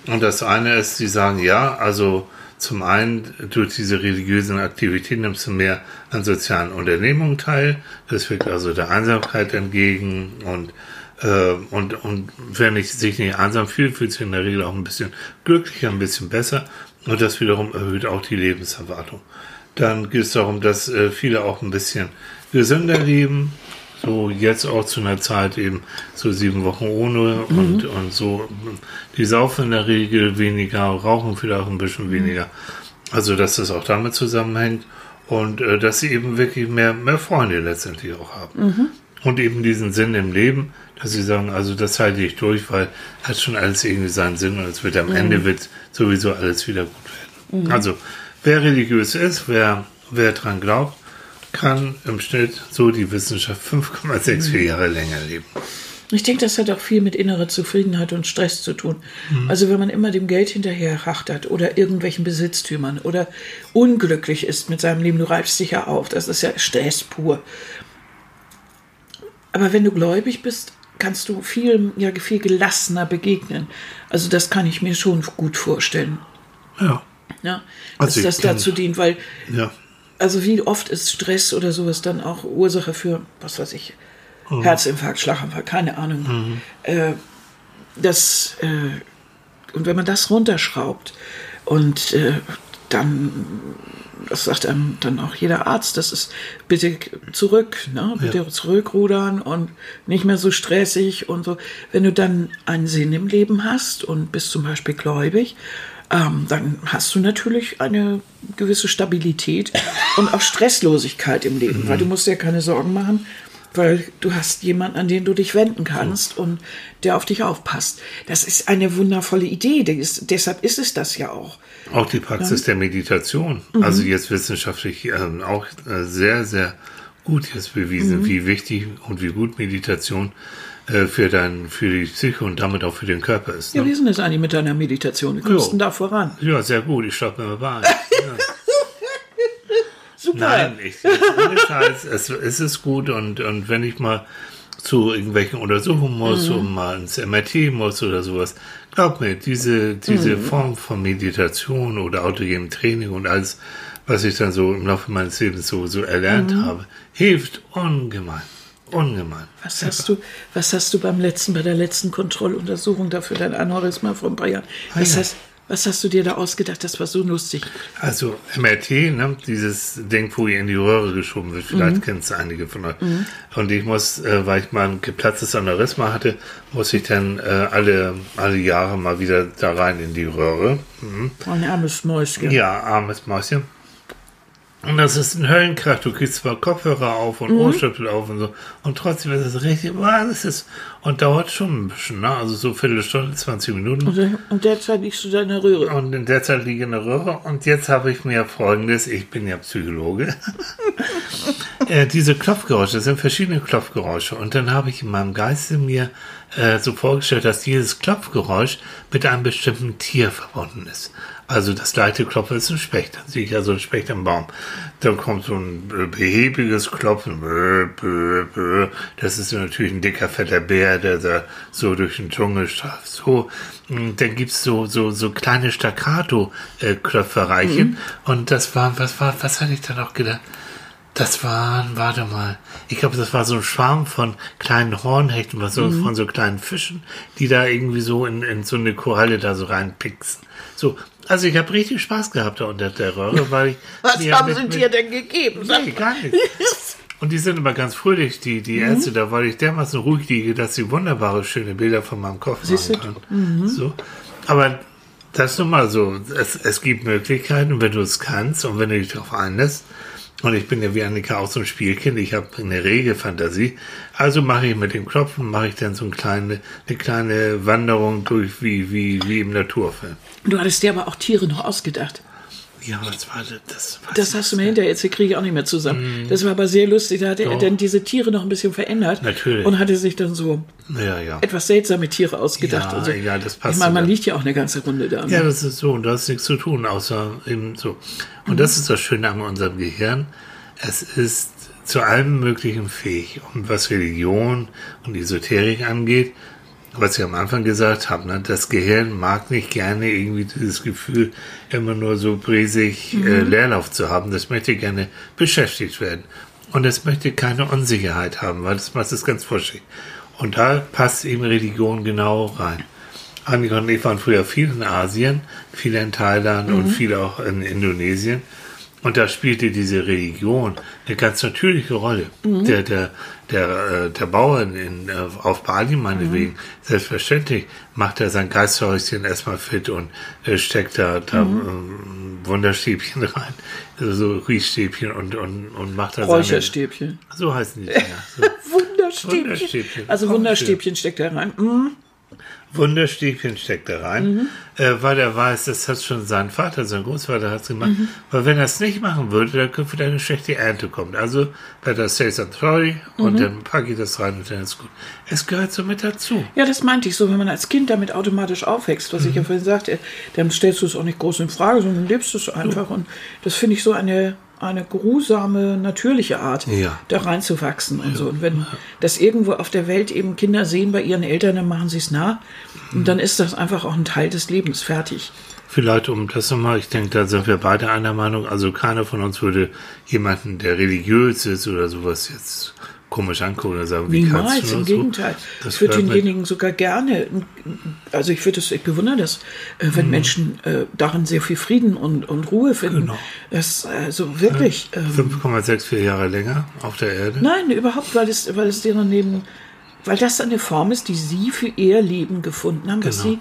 Und das eine ist, sie sagen, ja, also zum einen durch diese religiösen Aktivitäten nimmst du mehr an sozialen Unternehmungen teil. Das wirkt also der Einsamkeit entgegen und äh, und, und wer nicht, sich nicht einsam fühlt, fühlt sich in der Regel auch ein bisschen glücklicher, ein bisschen besser. Und das wiederum erhöht auch die Lebenserwartung. Dann geht es darum, dass äh, viele auch ein bisschen gesünder leben. So jetzt auch zu einer Zeit eben so sieben Wochen ohne und, und so. Die saufen in der Regel weniger, rauchen vielleicht auch ein bisschen weniger. Also, dass das auch damit zusammenhängt. Und äh, dass sie eben wirklich mehr, mehr Freunde letztendlich auch haben. Und eben diesen Sinn im Leben, dass sie sagen, also das halte ich durch, weil hat schon alles irgendwie seinen Sinn und es wird am Ende wird sowieso alles wieder gut werden. Also wer religiös ist, wer, wer dran glaubt kann im Schnitt so die Wissenschaft 5,64 Jahre länger leben. Ich denke, das hat auch viel mit innerer Zufriedenheit und Stress zu tun. Also wenn man immer dem Geld hinterher hachtert oder irgendwelchen Besitztümern oder unglücklich ist mit seinem Leben, du reibst dich ja auf, das ist ja Stress pur. Aber wenn du gläubig bist, kannst du viel, ja, viel gelassener begegnen. Also das kann ich mir schon gut vorstellen. Ja. Ja, dass Also das dazu dient, weil Ja. also wie oft ist Stress oder sowas dann auch Ursache für, was weiß ich, Herzinfarkt, Schlaganfall, keine Ahnung. Äh, das, äh, und wenn man das runterschraubt und äh, dann, das sagt einem dann auch jeder Arzt, das ist bitte zurück, ne? bitte zurückrudern und nicht mehr so stressig und so. Wenn du dann einen Sinn im Leben hast und bist zum Beispiel gläubig, ähm, dann hast du natürlich eine gewisse Stabilität und auch Stresslosigkeit im Leben, weil du musst dir keine Sorgen machen, weil du hast jemanden, an den du dich wenden kannst und der auf dich aufpasst. Das ist eine wundervolle Idee, ist, deshalb ist es das ja auch. Auch die Praxis der Meditation, also jetzt wissenschaftlich ähm, auch äh, sehr, sehr gut jetzt bewiesen, wie wichtig und wie gut Meditation äh, für dein, für die Psyche und damit auch für den Körper ist. Ja, Ne? wie ist denn das eigentlich mit deiner Meditation? Wie kommst du denn da voran? Ja, sehr gut. Ich schlafe mir bei. Super. Nein, ich, Scheiß, es, es ist gut und, und wenn ich mal zu irgendwelchen Untersuchungen muss und mal ins MRT muss oder sowas, glaub mir, diese, diese Form von Meditation oder autogenem Training und alles, was ich dann so im Laufe meines Lebens so, so erlernt habe, hilft ungemein. Ungemein. Was hast du, was hast du beim letzten, bei der letzten Kontrolluntersuchung dafür dein Aneurysma ein paar Jahren? Was, Ah, ja. hast, was hast du dir da ausgedacht? Das war so lustig. Also MRT, ne, dieses Ding, wo ihr in die Röhre geschoben wird, vielleicht kennt es einige von euch. Und ich muss, äh, weil ich mal ein geplatztes Aneurysma hatte, muss ich dann äh, alle, alle Jahre mal wieder da rein in die Röhre. Mhm. Ein armes Mäuschen. Ja, armes Mäuschen. Und das ist ein Höllenkrach. Du kriegst zwar Kopfhörer auf und Ohrstöpsel auf und so. Und trotzdem ist es richtig, boah, das ist, und dauert schon ein bisschen, ne? Also so Viertelstunde, 20 Minuten. Und, und derzeit liegst du da in der Röhre. Und in der Zeit liege ich in der Röhre. Und jetzt habe ich mir folgendes, ich bin ja Psychologe, äh, diese Klopfgeräusche, das sind verschiedene Klopfgeräusche. Und dann habe ich in meinem Geiste mir äh, so vorgestellt, dass dieses Klopfgeräusch mit einem bestimmten Tier verbunden ist. Also das leichte Klopfen ist ein Specht. Dann sehe ich ja so einen Specht am Baum. Dann kommt so ein äh, behäbiges Klopfen. Das ist natürlich ein dicker, fetter Bär, der da so durch den Dschungel streift. So, mh, dann gibt's so, so, so kleine Staccato-Klöpfereichen. Und das war, was war, was hatte ich da noch gedacht? Das waren, warte mal, ich glaube, das war so ein Schwarm von kleinen Hornhechten, was so, von so kleinen Fischen, die da irgendwie so in, in so eine Koralle da so reinpixen. So, also ich habe richtig Spaß gehabt da unter der Röhre, weil ich Was haben sie dir denn gegeben? Nee, gar nicht. Und die sind immer ganz fröhlich, die, die Ärzte, da weil ich dermaßen ruhig liege, dass sie wunderbare, schöne Bilder von meinem Kopf Siehst machen können. So. Aber das ist nun mal so. Es, es gibt Möglichkeiten, wenn du es kannst und wenn du dich darauf einlässt. Und ich bin ja wie Annika auch so ein Spielkind. Ich habe eine rege Fantasie. Also mache ich mit dem Klopfen, mache ich dann so eine kleine, eine kleine Wanderung durch, wie, wie, wie im Naturfilm. Du hattest dir aber auch Tiere noch ausgedacht. Ja, das war, das war Das hast du mir hinterher erzählt, kriege ich auch nicht mehr zusammen. Das war aber sehr lustig. Da hat er Mhm. Doch. dann diese Tiere noch ein bisschen verändert. Natürlich. Und hatte sich dann so Ja, ja. etwas seltsame Tiere ausgedacht. Ja, und so. ja, das passt Ich meine, man liegt ja auch eine ganze Runde da. ne? Ja, das ist so. Und da ist nichts zu tun, außer eben so. Und das ist das Schöne an unserem Gehirn. Es ist zu allem Möglichen fähig. Und was Religion und Esoterik angeht, was ich am Anfang gesagt habe, ne, das Gehirn mag nicht gerne irgendwie dieses Gefühl, immer nur so bresig äh, Leerlauf zu haben. Das möchte gerne beschäftigt werden. Und es möchte keine Unsicherheit haben, weil das macht es ganz forschig. Und da passt eben Religion genau rein. Annika und ich waren früher viel in Asien, viel in Thailand und viel auch in Indonesien. Und da spielte diese Religion eine ganz natürliche Rolle. Der, der, der, äh, der Bauer in, äh, auf Bali meinetwegen, selbstverständlich macht er sein Geisthäuschen erstmal fit und äh, steckt da, da ähm, Wunderstäbchen rein, also so Riechstäbchen und, und, und macht da seine, Räucherstäbchen. so heißen die Dinger. So. Wunderstäbchen. Wunderstäbchen. Also Wunderstäbchen steckt da rein. Mm. Wunderstäbchen steckt er rein, Mhm. äh, weil er weiß, das hat schon sein Vater, sein Großvater hat es gemacht. Mhm. Weil wenn er es nicht machen würde, dann könnte wieder eine schlechte Ernte kommen. Also better say I'm sorry Mhm. und dann packe ich das rein und dann ist gut. Es gehört so mit dazu. Ja, das meinte ich so, wenn man als Kind damit automatisch aufwächst, was ich Mhm. ja vorhin sagte, dann stellst du es auch nicht groß in Frage, sondern lebst es einfach. Und das finde ich so eine, eine geruhsame, natürliche Art, Ja. da reinzuwachsen und so. Und wenn das irgendwo auf der Welt eben Kinder sehen bei ihren Eltern, dann machen sie es nach. Und dann ist das einfach auch ein Teil des Lebens, fertig. Vielleicht um das nochmal, ich denke, da sind wir beide einer Meinung. Also keiner von uns würde jemanden, der religiös ist oder sowas jetzt komisch angucken oder sagen, wie kannst Niemals, du im das so? Gegenteil. Das ich würde denjenigen sogar gerne, also ich würde das, ich bewundere das, äh, wenn Menschen äh, darin sehr viel Frieden und, und Ruhe finden. Genau. Das, also wirklich. ähm, 5,64 Jahre länger auf der Erde. Nein, überhaupt, weil es, weil es deren Leben, weil das eine Form ist, die sie für ihr Leben gefunden haben, was Genau.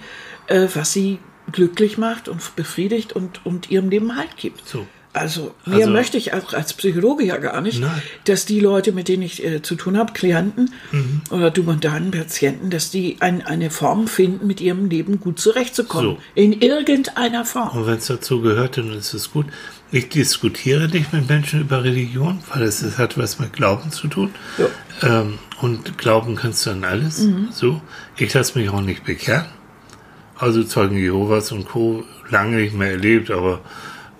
sie, äh, was sie glücklich macht und befriedigt und, und ihrem Leben Halt gibt. So. Also mehr Also- möchte ich auch als Psychologe ja gar nicht, Nein. dass die Leute, mit denen ich äh, zu tun habe, Klienten Mhm. oder du und deinen Patienten, dass die ein, eine Form finden, mit ihrem Leben gut zurechtzukommen. So. In irgendeiner Form. Und wenn es dazu gehört, dann ist es gut. Ich diskutiere nicht mit Menschen über Religion, weil es, es hat was mit Glauben zu tun. Ja. Ähm, und glauben kannst du an alles. Mhm. So. Ich lasse mich auch nicht bekehren. Also Zeugen Jehovas und Co. lange nicht mehr erlebt, aber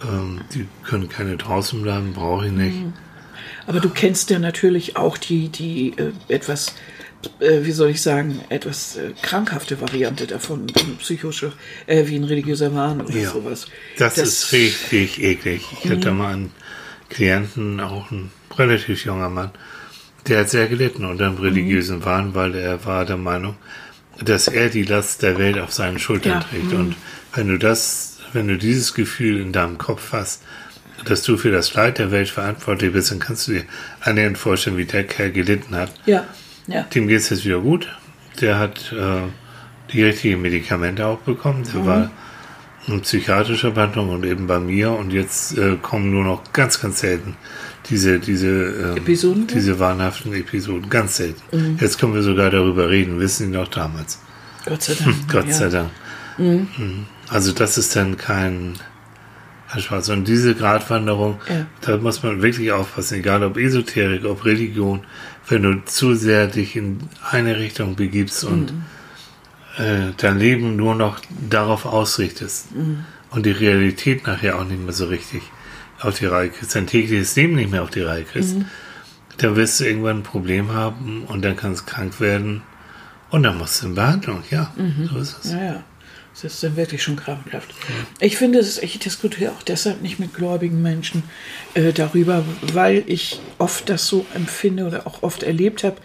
ähm, die können keine draußen bleiben, brauche ich nicht. Mhm. Aber du kennst ja natürlich auch die, die äh, etwas, äh, wie soll ich sagen, etwas äh, krankhafte Variante davon, psychische, äh, wie ein religiöser Wahn oder Ja. sowas. Das, ist richtig eklig. Ich hatte mal einen Klienten, auch ein relativ junger Mann, der hat sehr gelitten unter einem religiösen Wahn, weil er war der Meinung, dass er die Last der Welt auf seinen Schultern Ja. trägt. Und wenn du das, wenn du dieses Gefühl in deinem Kopf hast, dass du für das Leid der Welt verantwortlich bist, dann kannst du dir annähernd vorstellen, wie der Kerl gelitten hat. Ja, ja. Dem geht es jetzt wieder gut. Der hat äh, die richtigen Medikamente auch bekommen. Der war in psychiatrischer Behandlung und eben bei mir. Und jetzt äh, kommen nur noch ganz, ganz selten diese, diese, ähm, Episoden? diese wahnhaften Episoden. Ganz selten. Jetzt können wir sogar darüber reden. Wissen die noch damals. Gott sei Dank. Gott ja. sei Dank. Mhm. Also das ist dann kein, Spaß. Und diese Gratwanderung, Ja. da muss man wirklich aufpassen, egal ob Esoterik, ob Religion, wenn du zu sehr dich in eine Richtung begibst und äh, dein Leben nur noch darauf ausrichtest und die Realität nachher auch nicht mehr so richtig auf die Reihe kriegst, dein tägliches Leben nicht mehr auf die Reihe kriegst, dann wirst du irgendwann ein Problem haben und dann kannst du krank werden und dann musst du in Behandlung. Ja, so ist es. Ja, ja. Das ist dann wirklich schon krankhaft. Ich finde, ich diskutiere auch deshalb nicht mit gläubigen Menschen äh, darüber, weil ich oft das so empfinde oder auch oft erlebt habe,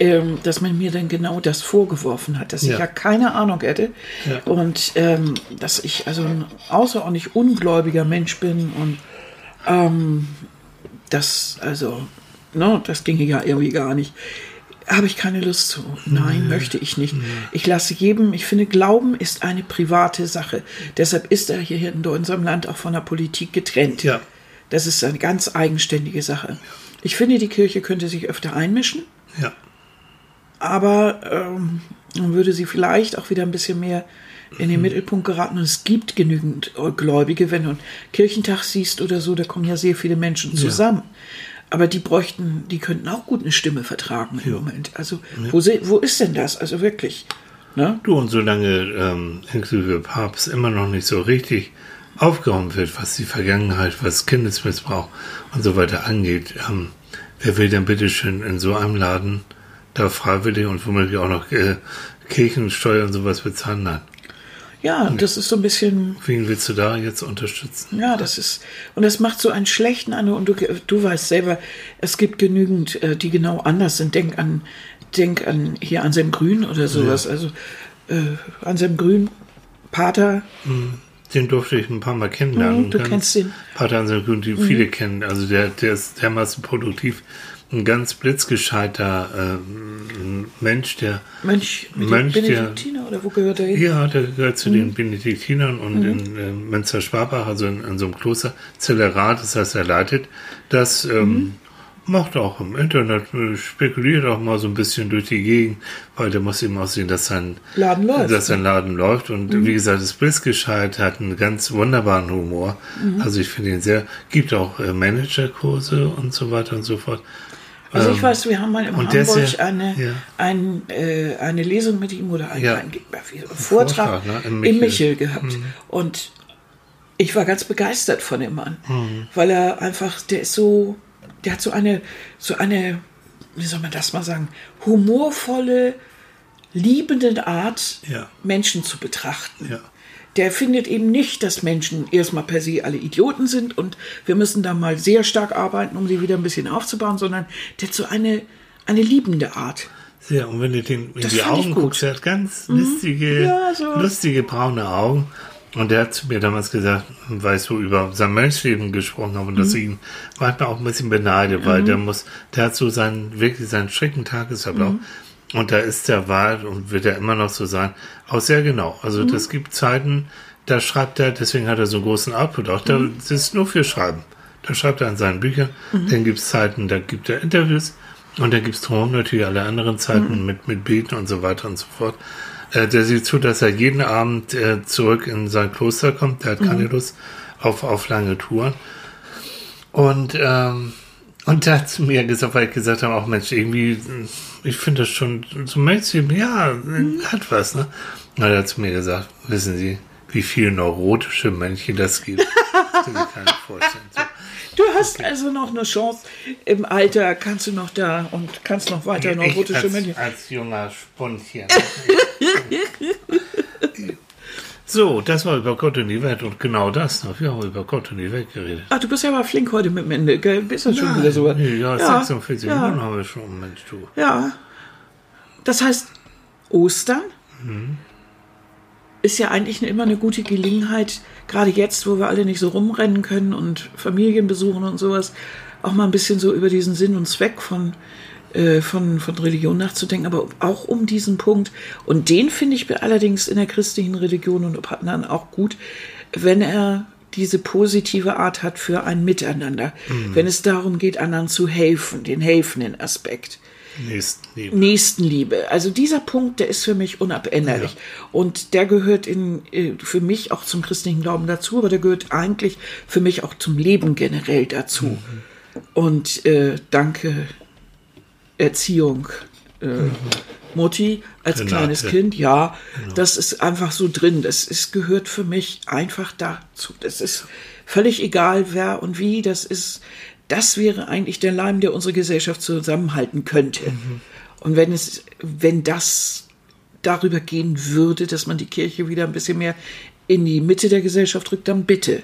ähm, dass man mir dann genau das vorgeworfen hat, dass ich Ja. ja keine Ahnung hätte Ja. und ähm, dass ich also ein außerordentlich ungläubiger Mensch bin und ähm, das, also, ne, das ginge ja irgendwie gar nicht. Habe ich keine Lust zu. Nein, möchte ich nicht. Ich lasse jedem, ich finde, Glauben ist eine private Sache. Deshalb ist er hier in unserem Land auch von der Politik getrennt. Ja. Das ist eine ganz eigenständige Sache. Ich finde, die Kirche könnte sich öfter einmischen, Ja. aber ähm, würde sie vielleicht auch wieder ein bisschen mehr in den Mittelpunkt geraten. Und es gibt genügend Gläubige, wenn du einen Kirchentag siehst oder so, da kommen ja sehr viele Menschen zusammen. Aber die bräuchten, die könnten auch gut eine Stimme vertragen im Moment. Also wo, se- wo ist denn das? Also wirklich. Ne? Du, und solange ähm, inklusive Papst immer noch nicht so richtig aufgeräumt wird, was die Vergangenheit, was Kindesmissbrauch und so weiter angeht, ähm, wer will denn bitte schön in so einem Laden da freiwillig und womöglich auch noch äh, Kirchensteuer und sowas bezahlen? Nein. Ja, das ist so ein bisschen Wen willst du da jetzt unterstützen? Ja, das ist, und das macht so einen schlechten Eindruck. Und du, du weißt selber, es gibt genügend, äh, die genau anders sind. Denk an, denk an hier Anselm Grün oder sowas. Also äh, Anselm Grün, Pater, Den durfte ich ein paar Mal kennenlernen. Mhm, du kennst ihn. Pater Anselm Grün, die viele kennen. Also der, der ist dermaßen produktiv. Ein ganz blitzgescheiter ähm, Mensch, der Mönch, Mönch, den der- Benediktiner oder wo gehört er hin? Ja, der gehört zu Mhm. den Benediktinern und in äh, Münster-Schwabach, also in, in so einem Kloster, Zellerat, das heißt, er leitet das. Ähm, Mhm. macht auch im Internet, äh, spekuliert auch mal so ein bisschen durch die Gegend, weil der muss eben auch sehen, dass sein Laden läuft. Dass sein Laden läuft. Und Mhm. wie gesagt, das Blitzgescheit hat einen ganz wunderbaren Humor. Mhm. Also ich finde ihn sehr, gibt auch äh, Managerkurse und so weiter und so fort. Also ich Ähm, weiß, wir haben mal in und Hamburg ja- eine, ja. ein, äh, eine Lesung mit ihm oder ein, Ja. ein, ein Vortrag, Vortrag, ne, im im Michel. Michel, gehabt. Und ich war ganz begeistert von dem Mann, weil er einfach, der ist so, der hat so eine, so eine, wie soll man das mal sagen, humorvolle, liebende Art. Menschen zu betrachten. Der findet eben nicht, dass Menschen erstmal per se alle Idioten sind und wir müssen da mal sehr stark arbeiten, um sie wieder ein bisschen aufzubauen, sondern der hat so eine, eine liebende Art. Sehr, und wenn du den in Das die Augen. Mhm. guckst, er hat ganz lustige, Ja, so. lustige braune Augen. Und der hat mir damals gesagt, weil ich so über sein Menschleben gesprochen habe und dass Mhm. ich ihn manchmal auch ein bisschen beneide, weil der muss, der hat so seinen, wirklich seinen strikten Tagesablauf. Mhm. Und da ist der Wahl und wird er immer noch so sein, auch sehr genau. Also Mhm. das gibt Zeiten, da schreibt er, deswegen hat er so einen großen Output auch, da, Mhm. das ist nur für Schreiben. Da schreibt er an seinen Büchern, dann gibt es Zeiten, da gibt er Interviews und dann gibt es drumherum natürlich alle anderen Zeiten mit, mit Beten und so weiter und so fort. Äh, der sieht zu, dass er jeden Abend äh, zurück in sein Kloster kommt, der hat keine Lust auf, auf lange Touren. Und, ähm, und da hat zu mir gesagt, weil ich gesagt habe, auch Mensch, irgendwie, ich finde das schon, so Mainstream, ja, hat was, ne? Und er hat zu mir gesagt, wissen Sie, wie viele neurotische Männchen das gibt? Das kann ich gar nicht vorstellen. So. Du hast also noch eine Chance. Im Alter kannst du noch da und kannst noch weiter Ich neurotische als, Männchen. als junger Spundchen. so, das war über Gott und die Welt und genau das noch. Wir haben über Gott und die Welt geredet. Ach, du bist ja aber flink heute mit dem Ende. Gell? Bist du schon wieder so weit? Nee, ja, ja, 46 ja. Minuten haben wir schon, Mensch, du. Ja. Das heißt, Ostern ist ja eigentlich immer eine gute Gelegenheit, gerade jetzt, wo wir alle nicht so rumrennen können und Familien besuchen und sowas, auch mal ein bisschen so über diesen Sinn und Zweck von, äh, von, von Religion nachzudenken, aber auch um diesen Punkt. Und den finde ich allerdings in der christlichen Religion und anderen auch gut, wenn er diese positive Art hat für ein Miteinander. Wenn es darum geht, anderen zu helfen, den helfenden Aspekt. Nächstenliebe. Nächstenliebe. Also dieser Punkt, der ist für mich unabänderlich. Und der gehört in, äh, für mich auch zum christlichen Glauben dazu, aber der gehört eigentlich für mich auch zum Leben generell dazu. Und äh, danke Erziehung. Äh, Mutti als Renate. kleines Kind, ja, das ist einfach so drin. Das ist, gehört für mich einfach dazu. Das ist völlig egal, wer und wie. Das ist, das wäre eigentlich der Leim, der unsere Gesellschaft zusammenhalten könnte. Und wenn es, wenn das darüber gehen würde, dass man die Kirche wieder ein bisschen mehr in die Mitte der Gesellschaft rückt, dann bitte.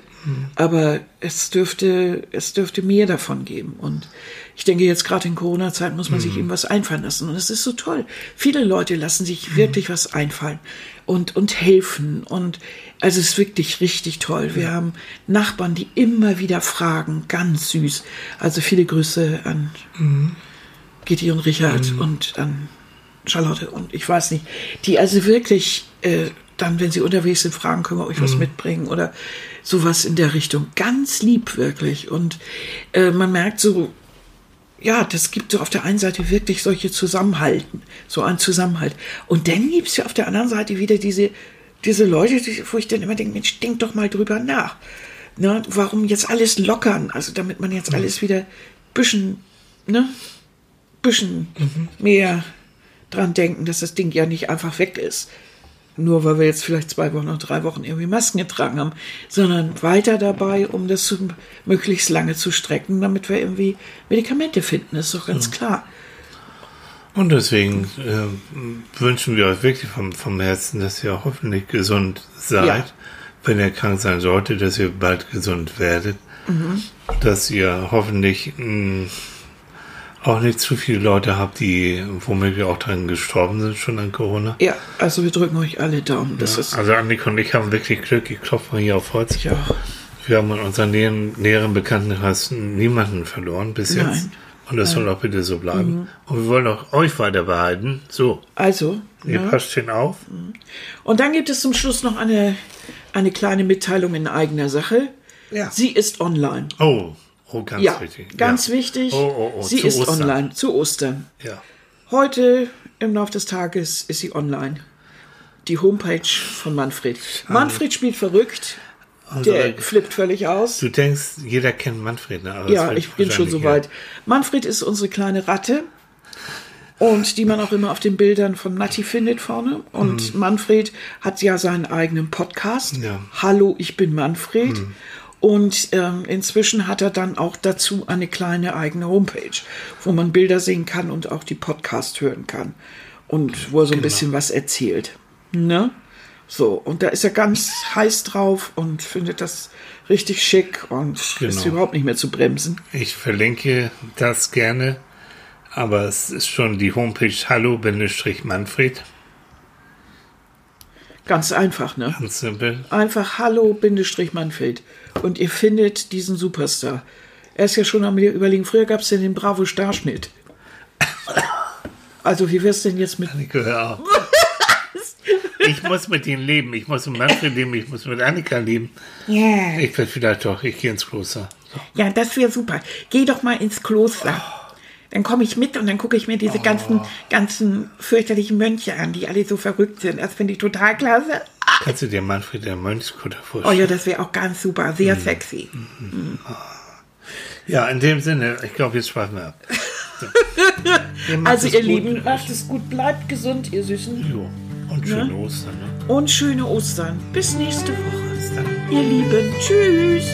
Aber es dürfte, es dürfte mehr davon geben. Und ich denke, jetzt gerade in Corona-Zeit muss man sich eben was einfallen lassen. Und es ist so toll. Viele Leute lassen sich wirklich was einfallen und, und helfen. Und also es ist wirklich richtig toll. Wir haben Nachbarn, die immer wieder fragen. Ganz süß. Also viele Grüße an Gitti und Richard und an Charlotte und ich weiß nicht, die also wirklich äh, dann, wenn sie unterwegs sind, fragen, können wir euch was mitbringen oder sowas in der Richtung. Ganz lieb wirklich. Und äh, man merkt so, ja, das gibt so auf der einen Seite wirklich solche Zusammenhalten, so ein Zusammenhalt. Und dann gibt es ja auf der anderen Seite wieder diese, diese Leute, die, wo ich dann immer denke, Mensch, denk doch mal drüber nach. Ne, warum jetzt alles lockern? Also damit man jetzt alles wieder bisschen, ne, bisschen mehr dran denken, dass das Ding ja nicht einfach weg ist. Nur weil wir jetzt vielleicht zwei Wochen oder drei Wochen irgendwie Masken getragen haben, sondern weiter dabei, um das zu, möglichst lange zu strecken, damit wir irgendwie Medikamente finden, ist doch ganz klar. Und deswegen äh, wünschen wir euch wirklich vom, vom Herzen, dass ihr hoffentlich gesund seid. Ja. Wenn ihr krank sein solltet, dass ihr bald gesund werdet. Mhm. Dass ihr hoffentlich mh, auch nicht zu viele Leute habt, die womöglich auch dran gestorben sind, schon an Corona. Ja, also wir drücken euch alle Daumen. Das ist Also Annika und ich haben wirklich Glück. Ich klopfe mal hier auf Holz. ich auch. Wir haben in unserem näheren, näheren Bekanntenkreis niemanden verloren bis jetzt. Nein. Und das soll auch bitte so bleiben. Und wir wollen auch euch weiter behalten. So, Also, ihr ja. passt schön auf. Und dann gibt es zum Schluss noch eine, eine kleine Mitteilung in eigener Sache. Ja. Sie ist online. Oh, Oh, ganz Ja, wichtig. ganz ja. wichtig. Oh, oh, oh, sie ist Ostern. online zu Ostern. Ja. Heute im Laufe des Tages ist sie online. Die Homepage von Manfred. Manfred spielt verrückt. Der Unsere- flippt völlig aus. Du denkst, jeder kennt Manfred, ne? Ja, wird ich bin schon wahrscheinlich, soweit. Manfred ist unsere kleine Ratte. Und die man auch immer auf den Bildern von Natti findet vorne. Und Manfred hat ja seinen eigenen Podcast. Mhm. Ja. Mhm. Hallo, ich bin Manfred. Und ähm, inzwischen hat er dann auch dazu eine kleine eigene Homepage, wo man Bilder sehen kann und auch die Podcast hören kann. Und wo er so Genau. ein bisschen was erzählt. Ne? So, und da ist er ganz heiß drauf und findet das richtig schick und ist Genau. überhaupt nicht mehr zu bremsen. Ich verlinke das gerne, aber es ist schon die Homepage hallo-manfred. Ganz einfach, ne? Ganz simpel. Einfach Hallo Bindestrich Manfred. Und ihr findet diesen Superstar. Er ist ja schon am überlegen, früher gab es ja den Bravo Starschnitt. Also wie wär's denn jetzt mit... Annika, hör auf. Ich muss mit ihnen leben. Ich muss mit Manfred leben. Ich muss mit Annika leben. Ja, Ich will vielleicht doch. Ich gehe ins Kloster. So. ja, das wäre super. Geh doch mal ins Kloster. Dann komme ich mit und dann gucke ich mir diese ganzen, ganzen fürchterlichen Mönche an, die alle so verrückt sind. Das finde ich total klasse. Kannst du dir Manfred der Mönchskutter Oh vorstellen? ja, das wäre auch ganz super, sehr sexy. Ja, in dem Sinne, ich glaube, jetzt schweifen wir ab. So. Ihr Also ihr gut. Lieben, macht es gut, bleibt gesund, ihr Süßen. Jo. Und schöne Ostern. Ne? Und schöne Ostern. Bis nächste Woche. Bis dann. Ihr Lieben. Tschüss.